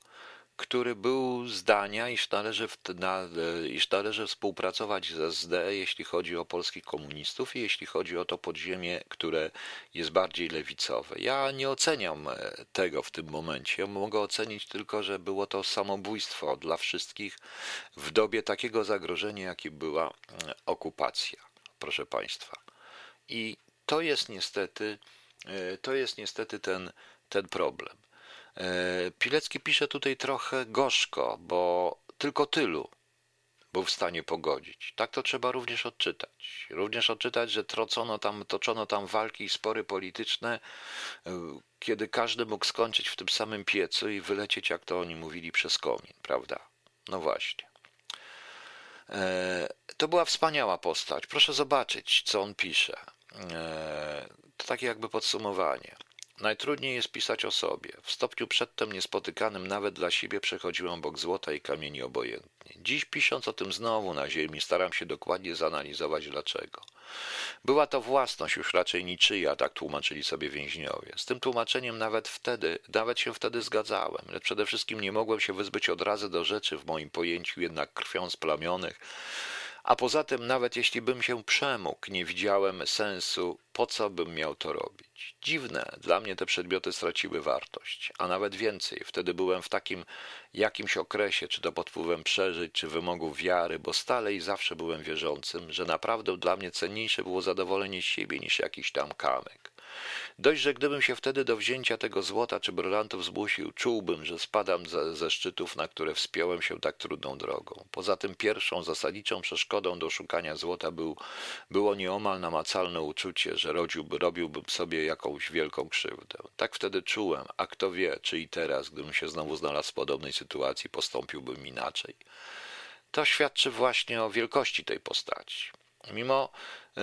który był zdania, iż należy, na, iż należy współpracować z SD, jeśli chodzi o polskich komunistów i jeśli chodzi o to podziemie, które jest bardziej lewicowe. Ja nie oceniam e, tego w tym momencie. Mogę ocenić tylko, że było to samobójstwo dla wszystkich w dobie takiego zagrożenia, jakim była e, okupacja, proszę Państwa. I to jest niestety, e, to jest niestety ten, ten problem. E, Pilecki pisze tutaj trochę gorzko, bo tylko tylu był w stanie pogodzić. Tak to trzeba również odczytać. Również odczytać, że trocono tam, toczono tam walki i spory polityczne, e, kiedy każdy mógł skończyć w tym samym piecu i wylecieć, jak to oni mówili, przez komin, prawda? No właśnie. To była wspaniała postać. Proszę zobaczyć, co on pisze. To takie jakby podsumowanie. Najtrudniej jest pisać o sobie. W stopniu przedtem niespotykanym nawet dla siebie przechodziłem obok złota i kamieni obojętnie. Dziś pisząc o tym znowu na ziemi, staram się dokładnie zanalizować dlaczego. Była to własność już raczej niczyja, tak tłumaczyli sobie więźniowie. Z tym tłumaczeniem nawet wtedy, nawet się wtedy zgadzałem, lecz przede wszystkim nie mogłem się wyzbyć od razu do rzeczy w moim pojęciu jednak krwią splamionych, a poza tym, nawet jeśli bym się przemógł, nie widziałem sensu, po co bym miał to robić. Dziwne, dla mnie te przedmioty straciły wartość, a nawet więcej. Wtedy byłem w takim jakimś okresie, czy to pod wpływem przeżyć, czy wymogów wiary, bo stale i zawsze byłem wierzącym, że naprawdę dla mnie cenniejsze było zadowolenie siebie niż jakiś tam kamek. Dość, że gdybym się wtedy do wzięcia tego złota czy brylantów zmusił, czułbym, że spadam ze, ze szczytów, na które wspiąłem się tak trudną drogą. Poza tym pierwszą zasadniczą przeszkodą do szukania złota był, było nieomal namacalne uczucie, że rodziłby, robiłbym sobie jakąś wielką krzywdę. Tak wtedy czułem, a kto wie, czy i teraz, gdybym się znowu znalazł w podobnej sytuacji, postąpiłbym inaczej. To świadczy właśnie o wielkości tej postaci. Mimo yy,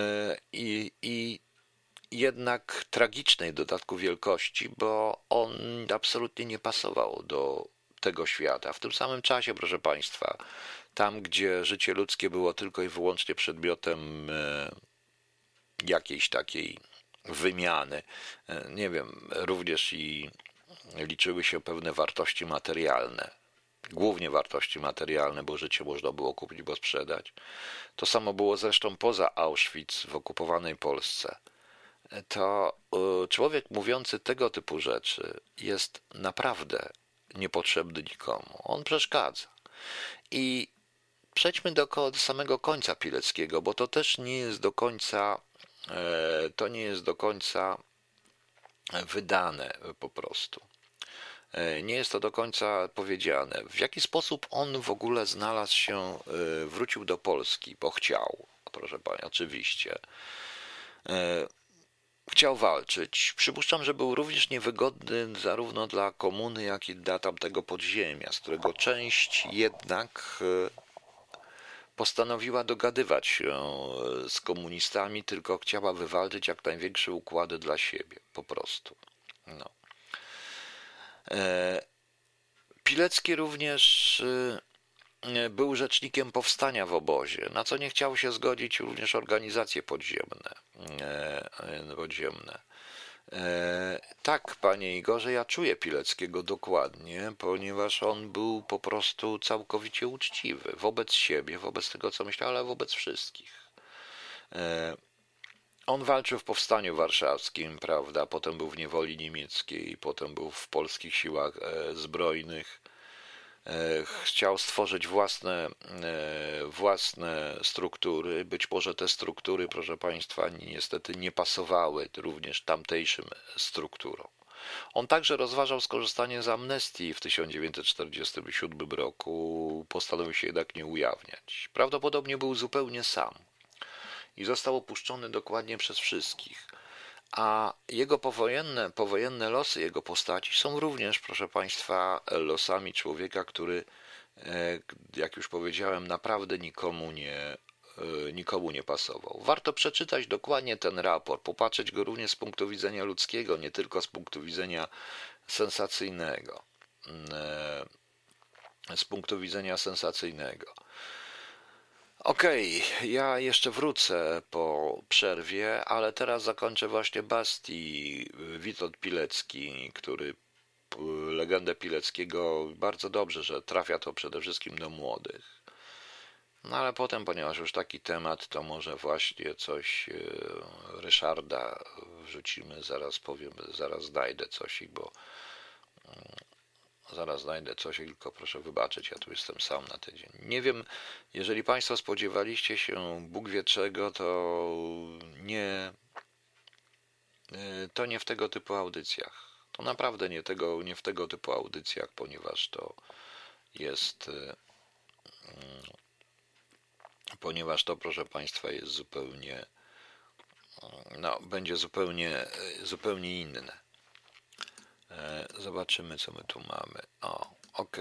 i, i jednak tragicznej dodatku wielkości, bo on absolutnie nie pasował do tego świata. W tym samym czasie, proszę Państwa, tam gdzie życie ludzkie było tylko i wyłącznie przedmiotem e, jakiejś takiej wymiany, e, nie wiem, również i liczyły się pewne wartości materialne, głównie wartości materialne, bo życie można było kupić, bo sprzedać. To samo było zresztą poza Auschwitz w okupowanej Polsce to e, człowiek mówiący tego typu rzeczy jest naprawdę niepotrzebny nikomu. On przeszkadza. I przejdźmy do, samego końca Pileckiego, bo to też nie jest do końca, e, to nie jest do końca wydane po prostu. E, nie jest to do końca powiedziane. W jaki sposób on w ogóle znalazł się, wrócił do Polski, bo chciał, proszę Pani, oczywiście chciał walczyć. Przypuszczam, że był również niewygodny zarówno dla komuny, jak i dla tamtego podziemia, z którego część jednak e, postanowiła dogadywać się e, z komunistami, tylko chciała wywalczyć jak największe układy dla siebie, po prostu. No. E, Pilecki również był rzecznikiem powstania w obozie, na co nie chciały się zgodzić również organizacje podziemne. E, podziemne. E, tak, panie Igorze, ja czuję Pileckiego dokładnie, ponieważ on był po prostu całkowicie uczciwy wobec siebie, wobec tego, co myślał, ale wobec wszystkich. E, on walczył w powstaniu warszawskim, prawda? Potem był w niewoli niemieckiej, potem był w polskich siłach zbrojnych. E, chciał stworzyć własne, e, własne struktury. Być może te struktury, proszę Państwa, niestety nie pasowały również tamtejszym strukturom. On także rozważał skorzystanie z amnestii w 1947 roku, postanowił się jednak nie ujawniać. Prawdopodobnie był zupełnie sam. i został opuszczony dokładnie przez wszystkich. A jego powojenne, powojenne losy jego postaci są również, proszę Państwa, losami człowieka, który, e, jak już powiedziałem, naprawdę nikomu nie, e, nikomu nie pasował. Warto przeczytać dokładnie ten raport, popatrzeć go również z punktu widzenia ludzkiego, nie tylko z punktu widzenia sensacyjnego. E, z punktu widzenia sensacyjnego. Okej, okay, ja jeszcze wrócę po przerwie, ale teraz zakończę właśnie Basti Witold Pilecki, który legendę Pileckiego bardzo dobrze, że trafia to przede wszystkim do młodych. No ale potem, ponieważ już taki temat, to może właśnie coś e, Ryszarda wrzucimy, zaraz powiem, zaraz znajdę coś, bo mm, Zaraz znajdę coś, tylko proszę wybaczyć, ja tu jestem sam na tydzień. Nie wiem, jeżeli Państwo spodziewaliście się Bóg wie czego, to nie, y, to nie w tego typu audycjach. To naprawdę nie, tego, nie w tego typu audycjach, ponieważ to jest, y, y, ponieważ to, proszę Państwa, jest zupełnie, no, będzie zupełnie, zupełnie inne. E, zobaczymy, co my tu mamy. O, ok.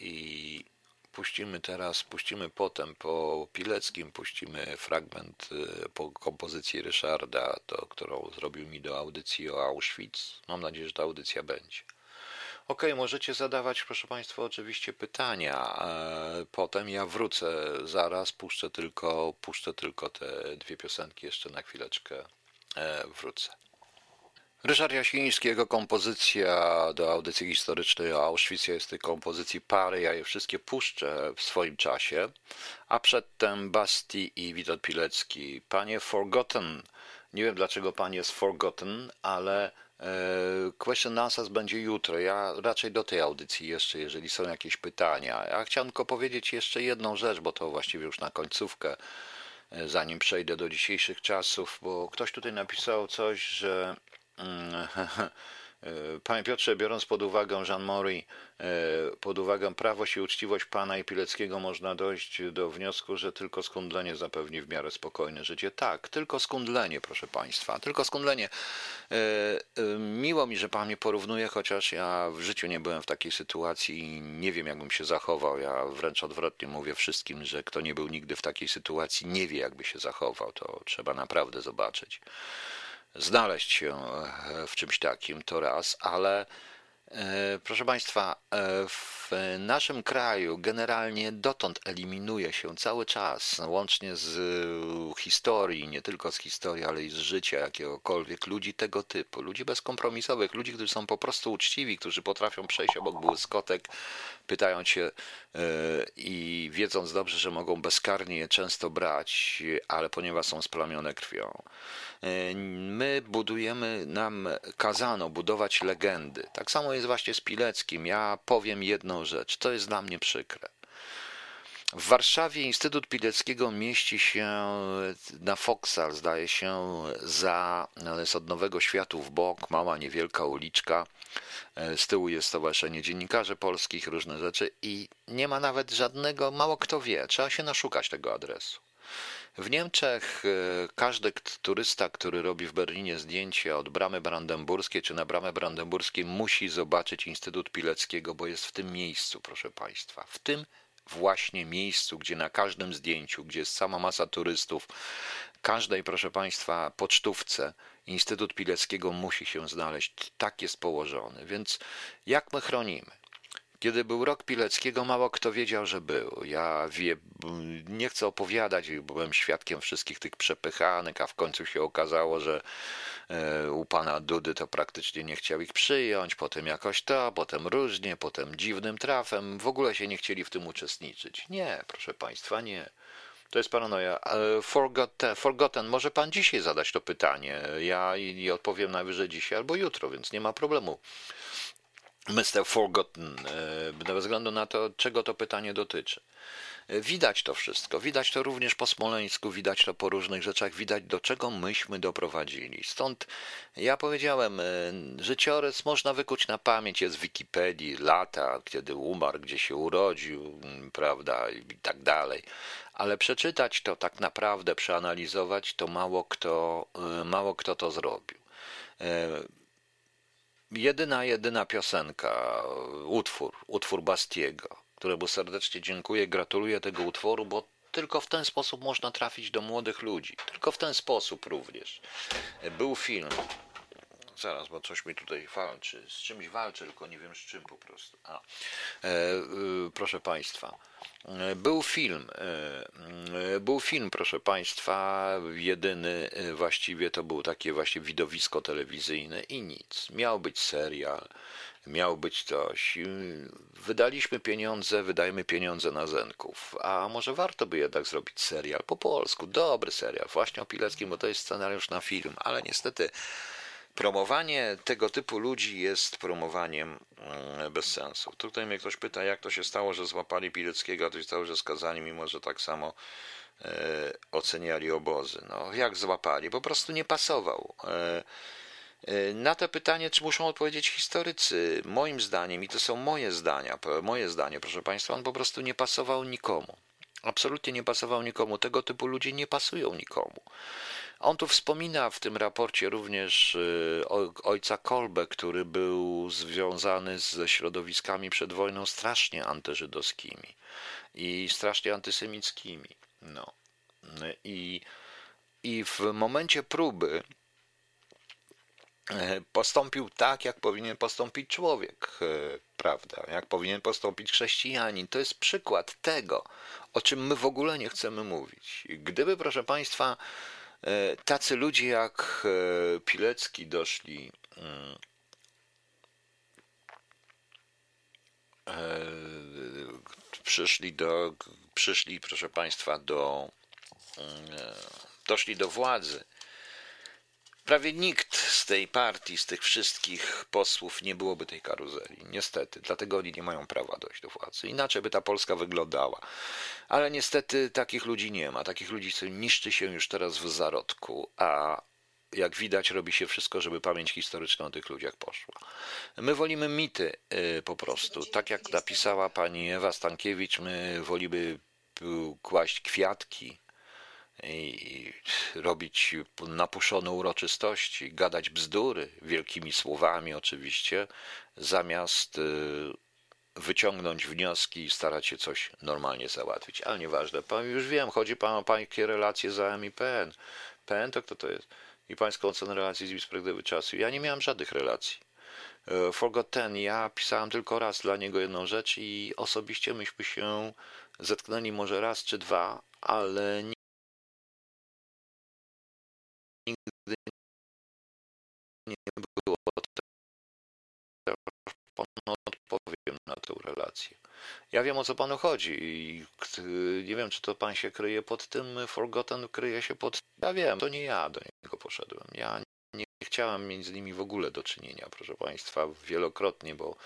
I puścimy teraz, puścimy potem po Pileckim, puścimy fragment e, po kompozycji Ryszarda, to, którą zrobił mi do audycji o Auschwitz. Mam nadzieję, że ta audycja będzie. Ok, możecie zadawać, proszę Państwa, oczywiście pytania. E, potem ja wrócę zaraz, puszczę tylko, puszczę tylko te dwie piosenki, jeszcze na chwileczkę wrócę. Ryszard Jasiński, jego kompozycja do audycji historycznej o Auschwitz jest tej kompozycji pary, ja je wszystkie puszczę w swoim czasie, a przedtem Basti i Witold Pilecki. Panie Forgotten, nie wiem dlaczego pan jest Forgotten, ale e, Question Answers będzie jutro. Ja raczej do tej audycji jeszcze, jeżeli są jakieś pytania. Ja chciałem tylko powiedzieć jeszcze jedną rzecz, bo to właściwie już na końcówkę, e, zanim przejdę do dzisiejszych czasów, bo ktoś tutaj napisał coś, że [LAUGHS] panie Piotrze, biorąc pod uwagę Jean Mori, e, pod uwagę prawość i uczciwość pana i Pileckiego, można dojść do wniosku, że tylko skundlenie zapewni w miarę spokojne życie. Tak, tylko skundlenie, proszę państwa, tylko skundlenie. E, e, miło mi, że pan mnie porównuje, chociaż ja w życiu nie byłem w takiej sytuacji i nie wiem, jakbym się zachował. Ja wręcz odwrotnie mówię wszystkim, że kto nie był nigdy w takiej sytuacji, nie wie, jakby się zachował. To trzeba naprawdę zobaczyć znaleźć się e, w czymś takim, to raz, ale proszę Państwa, e, w naszym kraju generalnie dotąd eliminuje się cały czas, łącznie z historii, nie tylko z historii, ale i z życia jakiegokolwiek, ludzi tego typu, ludzi bezkompromisowych, ludzi, którzy są po prostu uczciwi, którzy potrafią przejść obok błyskotek, pytając się i wiedząc dobrze, że mogą bezkarnie je często brać, ale ponieważ są splamione krwią. E, my budujemy, nam kazano budować legendy. Tak samo jest właśnie z Pileckim. Ja powiem jedną rzecz, to jest dla mnie przykre. W Warszawie Instytut Pileckiego mieści się na Foksal, zdaje się, za jest od Nowego Światu w bok, mała, niewielka uliczka. Z tyłu jest Stowarzyszenie Dziennikarzy Polskich, różne rzeczy i nie ma nawet żadnego, mało kto wie, trzeba się naszukać tego adresu. W Niemczech e, każdy turysta, który robi w Berlinie zdjęcie od bramy brandenburskiej czy na bramę brandenburskiej, musi zobaczyć Instytut Pileckiego, bo jest w tym miejscu, proszę Państwa. W tym właśnie miejscu, gdzie na każdym zdjęciu, gdzie jest sama masa turystów, każdej, proszę Państwa, pocztówce Instytut Pileckiego musi się znaleźć. Tak jest położony. Więc jak my chronimy? Kiedy był rok Pileckiego, mało kto wiedział, że był. Ja wie, nie chcę opowiadać, byłem świadkiem wszystkich tych przepychanek, a w końcu się okazało, że e, u pana Dudy to praktycznie nie chciał ich przyjąć, potem jakoś to, potem różnie, potem dziwnym trafem. W ogóle się nie chcieli w tym uczestniczyć. Nie, proszę państwa, nie. To jest paranoja. Forgotten, forgotten, może pan dzisiaj zadać to pytanie. Ja i odpowiem najwyżej dzisiaj albo jutro, więc nie ma problemu. Mr. Forgotten, e, bez względu na to, czego to pytanie dotyczy. E, widać to wszystko, widać to również po Smoleńsku, widać to po różnych rzeczach, widać do czego myśmy doprowadzili. Stąd ja powiedziałem, e, życiorys można wykuć na pamięć, jest w Wikipedii, lata, kiedy umarł, gdzie się urodził, prawda, i tak dalej. ale przeczytać to tak naprawdę, przeanalizować, to mało kto, mało kto to zrobił. Jedyna, jedyna piosenka, utwór, utwór Bastiego, któremu serdecznie dziękuję, gratuluję tego utworu, bo tylko w ten sposób można trafić do młodych ludzi. Tylko w ten sposób również. Był film. Zaraz, bo coś mi tutaj walczy. Z czymś walczy, tylko nie wiem z czym po prostu. A, e, e, proszę Państwa. Był film, e, był film, proszę Państwa, jedyny właściwie to był takie właśnie widowisko telewizyjne i nic. Miał być serial, miał być coś. Wydaliśmy pieniądze, wydajmy pieniądze na Zenków. A może warto by jednak zrobić serial po polsku, dobry serial, właśnie o Pileckim, bo to jest scenariusz na film, ale niestety promowanie tego typu ludzi jest promowaniem mm, bez sensu. Tutaj mnie ktoś pyta, jak to się stało, że złapali Pileckiego, a to się stało, że skazani, mimo że tak samo e, oceniali obozy. No, jak złapali? Po prostu nie pasował. E, e, na to pytanie, czy muszą odpowiedzieć historycy, moim zdaniem, i to są moje zdania, moje zdanie, proszę Państwa, on po prostu nie pasował nikomu. Absolutnie nie pasował nikomu. Tego typu ludzie nie pasują nikomu. On tu wspomina w tym raporcie również y, ojca Kolbe, który był związany ze środowiskami przed wojną strasznie antyżydowskimi i strasznie antysemickimi. No. I, I w momencie próby e, postąpił tak, jak powinien postąpić człowiek, e, prawda? Jak powinien postąpić chrześcijanin. To jest przykład tego, o czym my w ogóle nie chcemy mówić. Gdyby, proszę Państwa, tacy ludzie jak e, Pilecki doszli mm, e, przyszli do, przyszli, proszę Państwa, do, mm, doszli do władzy Prawie nikt z tej partii, z tych wszystkich posłów nie byłoby tej karuzeli. Niestety, dlatego oni nie mają prawa dojść do władzy. Inaczej by ta Polska wyglądała. Ale niestety takich ludzi nie ma. Takich ludzi niszczy się już teraz w zarodku, a jak widać, robi się wszystko, żeby pamięć historyczna o tych ludziach poszła. My wolimy mity y, po prostu. Tak jak napisała pani Ewa Stankiewicz, my wolimy kłaść kwiatki i robić napuszone uroczystości, gadać bzdury, wielkimi słowami oczywiście, zamiast y, wyciągnąć wnioski i starać się coś normalnie załatwić. Ale nieważne, już wiem, chodzi pan o pańskie relacje z AM i PN. PN to kto to jest? I pańską ocenę relacji z z czasu. Ja nie miałem żadnych relacji. Y, Forgot ten, ja pisałem tylko raz dla niego jedną rzecz i osobiście myśmy się zetknęli może raz czy dwa, ale Ja wiem o co panu chodzi i nie wiem, czy to pan się kryje pod tym, Forgotten kryje się pod. Ja wiem, to nie ja do niego poszedłem. Ja nie chciałem mieć z nimi w ogóle do czynienia, proszę państwa, wielokrotnie, bo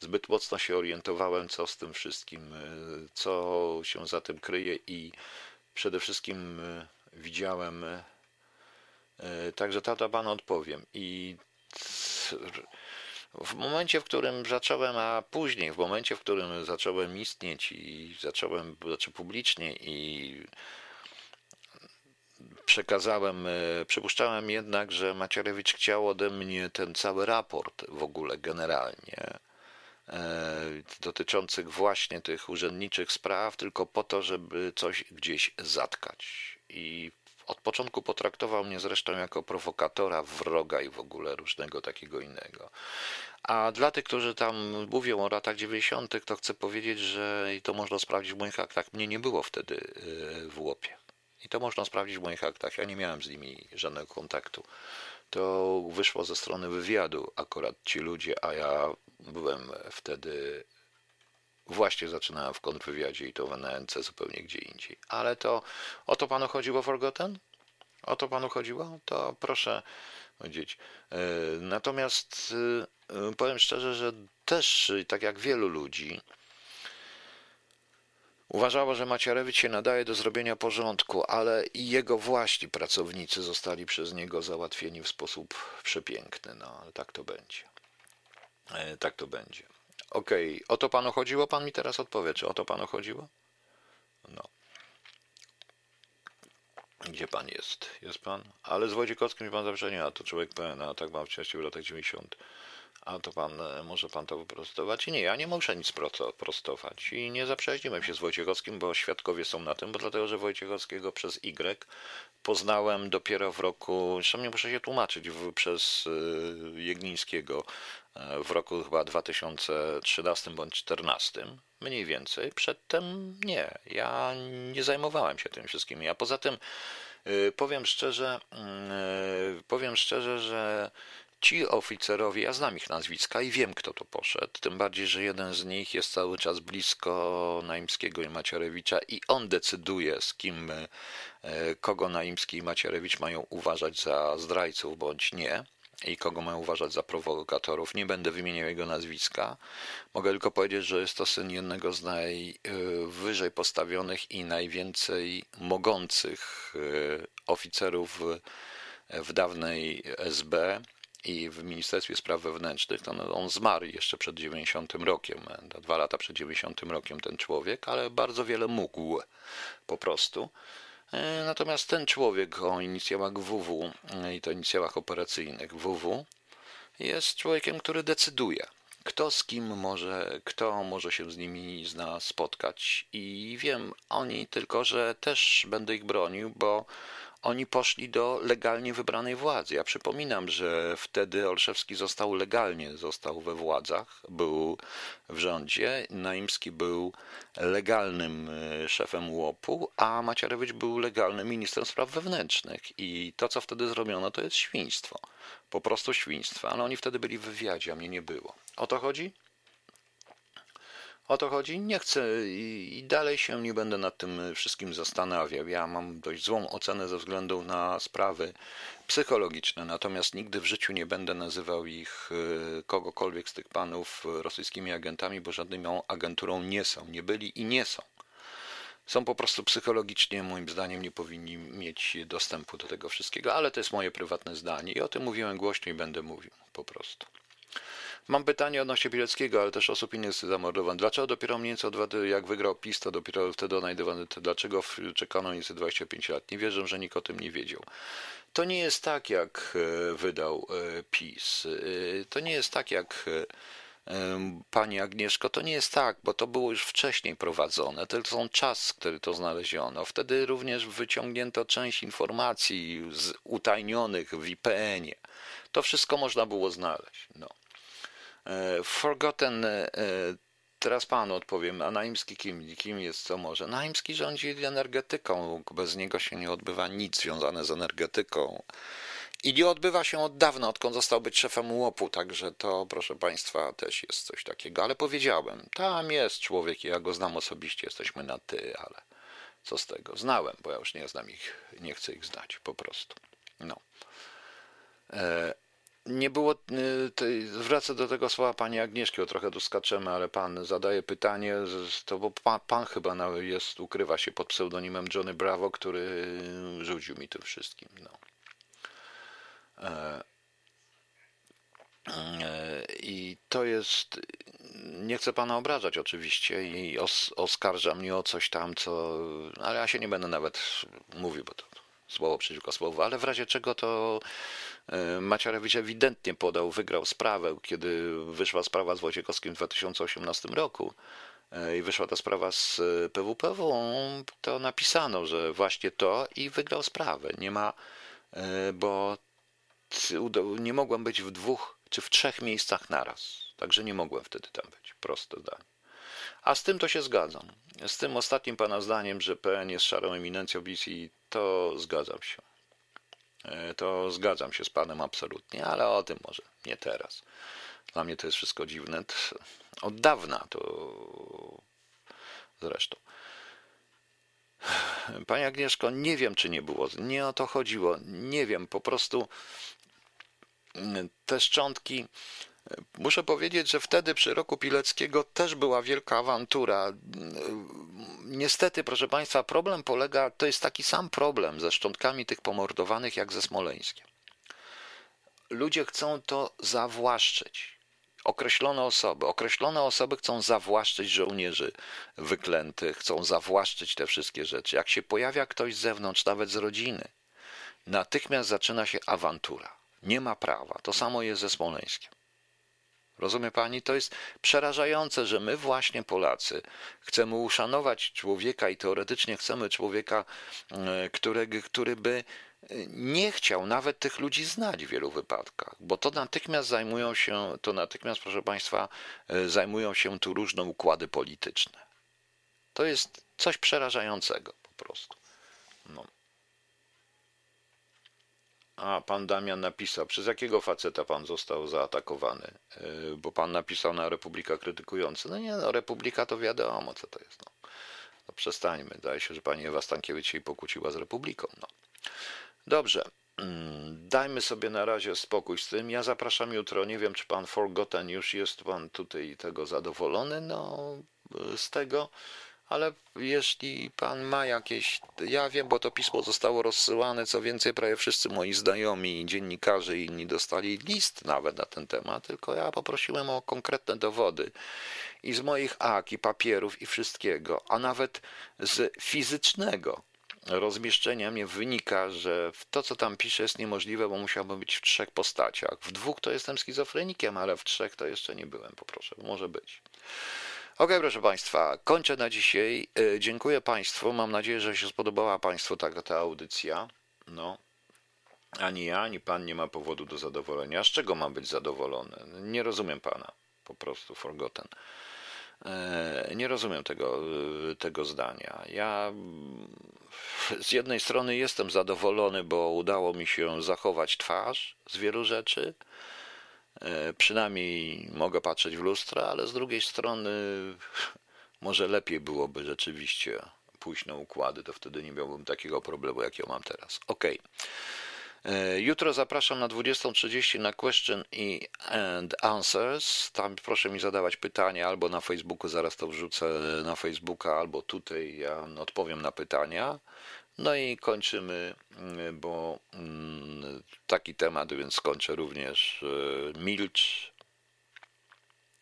zbyt mocno się orientowałem, co z tym wszystkim, co się za tym kryje i przede wszystkim widziałem E, także tata panu odpowiem. I w momencie, w którym zacząłem, a później, w momencie, w którym zacząłem istnieć i zacząłem, znaczy publicznie i przekazałem, e, przypuszczałem jednak, że Macierewicz chciał ode mnie ten cały raport w ogóle generalnie e, dotyczących właśnie tych urzędniczych spraw, tylko po to, żeby coś gdzieś zatkać. I od początku potraktował mnie zresztą jako prowokatora, wroga i w ogóle różnego takiego innego. A dla tych, którzy tam mówią o latach 90., to chcę powiedzieć, że i to można sprawdzić w moich aktach, mnie nie było wtedy y, w łopie. I to można sprawdzić w moich aktach. Ja nie miałem z nimi żadnego kontaktu. To wyszło ze strony wywiadu akurat ci ludzie, a ja byłem wtedy Właśnie zaczynałem w kontrwywiadzie i to w NNC zupełnie gdzie indziej. Ale to o to panu chodziło, Forgotten? O to panu chodziło? To proszę powiedzieć. E, natomiast e, powiem szczerze, że też, tak jak wielu ludzi, Uważało, że Macierewicz się nadaje do zrobienia porządku, ale i jego właśnie pracownicy zostali przez niego załatwieni w sposób przepiękny. No, ale tak to będzie. E, tak to będzie. Okej, okay. o to panu chodziło? Pan mi teraz odpowie, czy o to panu chodziło? No. Gdzie pan jest? Jest pan? Ale z Wojciechowskim pan zawsze nie, a to człowiek pełen, a tak mam wcześniej w latach 90. A to pan, e, może pan to wyprostować? Nie, ja nie muszę nic prostować i nie zaprzeźniłem się z Wojciechowskim, bo świadkowie są na tym, bo dlatego, że Wojciechowskiego przez Y poznałem dopiero w roku, zresztą nie muszę się tłumaczyć, w, przez e, Jeglińskiego e, w roku chyba 2013 bądź 2014, mniej więcej. Przedtem nie, ja nie zajmowałem się tym wszystkim. A poza tym powiem szczerze, mm, powiem szczerze, że Ci oficerowie, ja znam ich nazwiska i wiem, kto to poszedł. Tym bardziej, że jeden z nich jest cały czas blisko Naimskiego i Macierewicza i on decyduje, z kim, e, kogo Naimski i Macierewicz mają uważać za zdrajców bądź nie i kogo mają uważać za prowokatorów. Nie będę wymieniał jego nazwiska. Mogę tylko powiedzieć, że jest to syn jednego z najwyżej postawionych i najwięcej mogących e, oficerów w dawnej SB i w Ministerstwie Spraw Wewnętrznych, to on zmarł jeszcze przed 90 rokiem, dwa lata przed 90 rokiem ten człowiek, ale bardzo wiele mógł po prostu. E, natomiast ten człowiek o inicjałach WW i to inicjałach operacyjnych WW jest człowiekiem, który decyduje, kto z kim może, kto może się z nimi spotkać. I wiem oni tylko, że też będę ich bronił, bo oni poszli do legalnie wybranej władzy. Ja przypominam, że wtedy Olszewski został legalnie, został we władzach, był w rządzie, Naimski był legalnym e, szefem łopu, a Macierewicz był legalnym ministrem spraw wewnętrznych. I to, co wtedy zrobiono, to jest świństwo. Po prostu świństwo. Ale oni wtedy byli w wywiadzie, a mnie nie było. O to chodzi? O to chodzi? Nie chcę i, dalej się nie będę nad tym wszystkim zastanawiał. Ja mam dość złą ocenę ze względu na sprawy psychologiczne, natomiast nigdy w życiu nie będę nazywał ich e, kogokolwiek z tych panów rosyjskimi agentami, bo żadną agenturą nie są, nie byli i nie są. Są po prostu psychologicznie, moim zdaniem, nie powinni mieć dostępu do tego wszystkiego, ale to jest moje prywatne zdanie i o tym mówiłem głośno i będę mówił po prostu. Mam pytanie odnośnie Pileckiego, ale też osób innych zamordowanych. Dlaczego dopiero mniej więcej od jak wygrał PiS, to dopiero wtedy odnajdywany, dlaczego czekano nieco 25 lat? Nie wierzę, że nikt o tym nie wiedział. To nie jest tak, jak e, wydał e, PiS. E, to nie jest tak, jak Pani Agnieszko, to nie jest tak, bo to było już wcześniej prowadzone. To są czas, który to znaleziono. Wtedy również wyciągnięto część informacji z utajnionych w IPN-ie. To wszystko można było znaleźć. No. E, forgotten, e, teraz panu odpowiem, a Naimski kim, kim jest, co może? Naimski rządzi energetyką, bez niego się nie odbywa nic związane z energetyką. I nie odbywa się od dawna, odkąd został być szefem łopu, także to, proszę Państwa, też jest coś takiego. Ale powiedziałem, tam jest człowiek, ja go znam osobiście, jesteśmy na ty, ale co z tego? Znałem, bo ja już nie znam ich, nie chcę ich znać, po prostu. No. E, nie było, y, wracę do tego słowa pani Agnieszki, o trochę tu skaczemy, ale pan zadaje pytanie, to bo pan, pan chyba jest, ukrywa się pod pseudonimem Johnny Bravo, który rzucił mi tym wszystkim. No. E, e, I to jest, nie chcę pana obrażać oczywiście i os, oskarża mnie o coś tam, co, ale ja się nie będę nawet mówił, bo to słowo przeciwko słowu, ale w razie czego to e, Macierewicz ewidentnie podał, wygrał sprawę, kiedy wyszła sprawa z Wojciechowskim w 2018 roku e, i wyszła ta sprawa z PWPW, to napisano, że właśnie to i wygrał sprawę. Nie ma, e, bo nie mogłem być w dwóch czy w trzech miejscach naraz. Także nie mogłem wtedy tam być. Proste zdanie. A z tym to się zgadzam. Z tym ostatnim pana zdaniem, że PN jest szarą eminencją BC, to zgadzam się. E, to zgadzam się z panem absolutnie, ale o tym może nie teraz. Dla mnie to jest wszystko dziwne. Od dawna to zresztą. Pani Agnieszko, nie wiem, czy nie było. Nie o to chodziło. Nie wiem, po prostu te szczątki Muszę powiedzieć, że wtedy przy roku Pileckiego też była wielka awantura. Niestety, proszę Państwa, problem polega, to jest taki sam problem ze szczątkami tych pomordowanych jak ze Smoleńskiem. Ludzie chcą to zawłaszczyć. określone osoby. Określone osoby chcą zawłaszczyć żołnierzy wyklętych, chcą zawłaszczyć te wszystkie rzeczy. Jak się pojawia ktoś z zewnątrz, nawet z rodziny, natychmiast zaczyna się awantura. Nie ma prawa. To samo jest ze Smoleńskiem. Rozumie pani? To jest przerażające, że my właśnie Polacy chcemy uszanować człowieka i teoretycznie chcemy człowieka, e, który, który by e, nie chciał nawet tych ludzi znać w wielu wypadkach, bo to natychmiast zajmują się, to natychmiast, proszę Państwa, e, zajmują się tu różne układy polityczne. To jest coś przerażającego po prostu. No. A, pan Damian napisał, przez jakiego faceta pan został zaatakowany? Yy, bo pan napisał na Republika krytykujący. No nie, no Republika to wiadomo, co to jest. No, no przestańmy. Zdaje się, że pani Ewa Stankiewicz się pokłóciła z Republiką. No. Dobrze. Mm, dajmy sobie na razie spokój z tym. Ja zapraszam jutro. Nie wiem, czy pan Forgotten już jest pan tutaj tego zadowolony. No, z tego ale jeśli pan ma jakieś, ja wiem, bo to pismo zostało rozsyłane, co więcej, prawie wszyscy moi znajomi, dziennikarze i inni dostali list nawet na ten temat, tylko ja poprosiłem o konkretne dowody i z moich ak i papierów i wszystkiego, a nawet z fizycznego rozmieszczenia mnie wynika, że to, co tam pisze, jest niemożliwe, bo musiałbym być w trzech postaciach. W dwóch to jestem schizofrenikiem, ale w trzech to jeszcze nie byłem, poproszę, może być. Ok, proszę Państwa, kończę na dzisiaj. E, dziękuję Państwu. Mam nadzieję, że się spodobała Państwu ta, ta audycja. No. Ani ja, ani Pan nie ma powodu do zadowolenia. Z czego mam być zadowolony? Nie rozumiem Pana. Po prostu forgotten. E, nie rozumiem tego, e, tego zdania. Ja z jednej strony jestem zadowolony, bo udało mi się zachować twarz z wielu rzeczy. E, przynajmniej mogę patrzeć w lustro, ale z drugiej strony [LAUGHS] może lepiej byłoby rzeczywiście pójść na układy, to wtedy nie miałbym takiego problemu, jakiego mam teraz. Ok. E, jutro zapraszam na 20.30 na Question and Answers. Tam proszę mi zadawać pytania albo na Facebooku, zaraz to wrzucę na Facebooka, albo tutaj ja odpowiem na pytania. No i kończymy, mm, bo mm, taki temat, więc skończę również e, Milcz.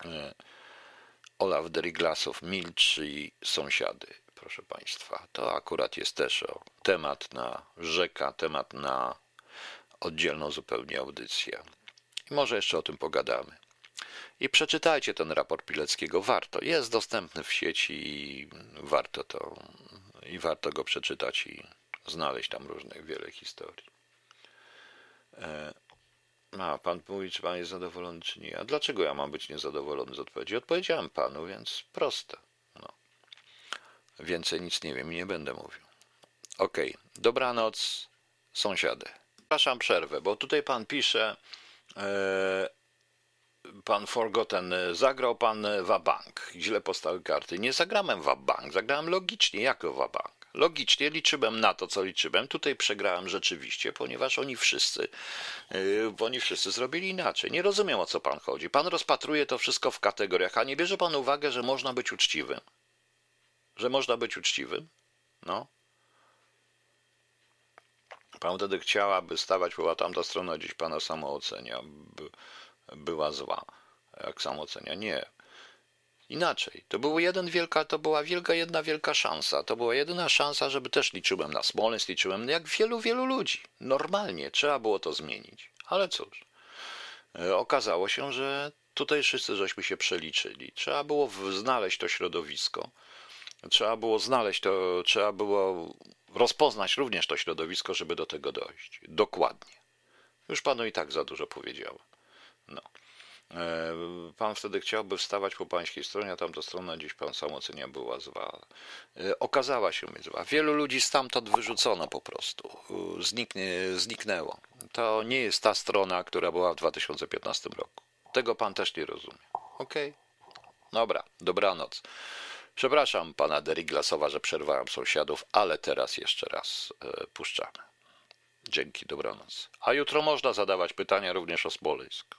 E, Olaf Deriglasow, Milcz i sąsiady, proszę Państwa. To akurat jest też o, temat na rzeka, temat na oddzielną zupełnie audycję. I może jeszcze o tym pogadamy. I przeczytajcie ten raport Pileckiego. Warto. Jest dostępny w sieci i warto to i warto go przeczytać i znaleźć tam różnych wiele historii. E, a pan mówi, czy pan jest zadowolony, czy nie. A dlaczego ja mam być niezadowolony z odpowiedzi? Odpowiedziałem panu, więc proste. No. Więcej nic nie wiem i nie będę mówił. Okej, okay. dobranoc, sąsiady. Przepraszam przerwę, bo tutaj pan pisze, e, pan Forgotten, zagrał pan Wabank. Źle postały karty. Nie zagrałem Wabank, zagrałem logicznie jako Wabank. Logicznie liczyłem na to, co liczyłem. Tutaj przegrałem rzeczywiście, ponieważ oni wszyscy, yy, oni wszyscy zrobili inaczej. Nie rozumiem, o co pan chodzi. Pan rozpatruje to wszystko w kategoriach, a nie bierze pan uwagę, że można być uczciwym. Że można być uczciwym? No. Pan wtedy chciał, aby stawać, była tamta strona gdzieś pana samoocenia, by, była zła. Jak samoocenia. Nie. Inaczej. To, było jeden wielka, to była wielka, jedna wielka szansa. To była jedyna szansa, żeby też liczyłem na Smolensk, liczyłem jak wielu, wielu ludzi. Normalnie trzeba było to zmienić. Ale cóż. E, okazało się, że tutaj wszyscy żeśmy się przeliczyli. Trzeba było znaleźć to środowisko. Trzeba było znaleźć to, trzeba było rozpoznać również to środowisko, żeby do tego dojść. Dokładnie. Już panu i tak za dużo powiedziałem. No. E, pan wtedy chciałby wstawać po pańskiej stronie, a tamta strona gdzieś pan sam ocenia była zła. E, okazała się być zła. Wielu ludzi stamtąd wyrzucono po prostu. Zniknie, zniknęło. To nie jest ta strona, która była w 2015 roku. Tego pan też nie rozumie. Okej? Okay? Dobra, dobranoc. Przepraszam pana Deriglasowa, że przerwałem sąsiadów, ale teraz jeszcze raz e, puszczamy. Dzięki, dobranoc. A jutro można zadawać pytania również o Smoleńsk.